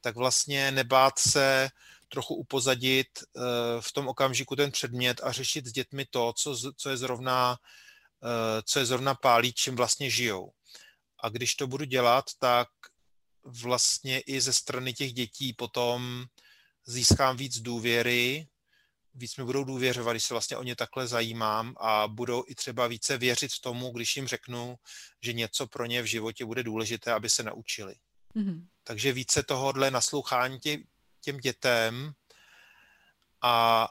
tak vlastně nebát se trochu upozadit eh, v tom okamžiku ten předmět a řešit s dětmi to, co, co je zrovna eh, co je zrovna pálí, čím vlastně žijou. A když to budu dělat, tak vlastně i ze strany těch dětí potom získám víc důvěry, víc mi budou důvěřovat, když se vlastně o ně takhle zajímám a budou i třeba více věřit tomu, když jim řeknu, že něco pro ně v životě bude důležité, aby se naučili. Mm-hmm. Takže více tohohle naslouchání tě, těm dětem a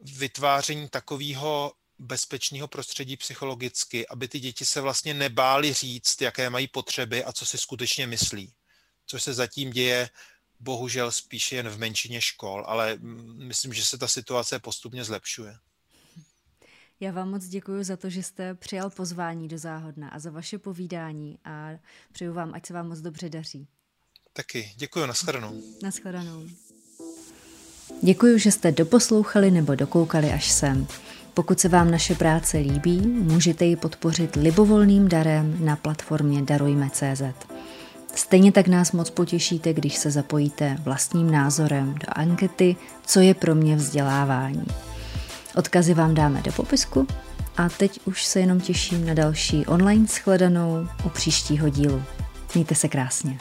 vytváření takového bezpečného prostředí psychologicky, aby ty děti se vlastně nebály říct, jaké mají potřeby a co si skutečně myslí. Což se zatím děje bohužel spíše jen v menšině škol, ale myslím, že se ta situace postupně zlepšuje. Já vám moc děkuji za to, že jste přijal pozvání do Záhodna a za vaše povídání a přeju vám, ať se vám moc dobře daří. Taky, děkuji, nashledanou. Nashledanou. Děkuji, že jste doposlouchali nebo dokoukali až sem. Pokud se vám naše práce líbí, můžete ji podpořit libovolným darem na platformě Darujme.cz. Stejně tak nás moc potěšíte, když se zapojíte vlastním názorem do ankety Co je pro mě vzdělávání. Odkazy vám dáme do popisku a teď už se jenom těším na další online shledanou u příštího dílu. Mějte se krásně.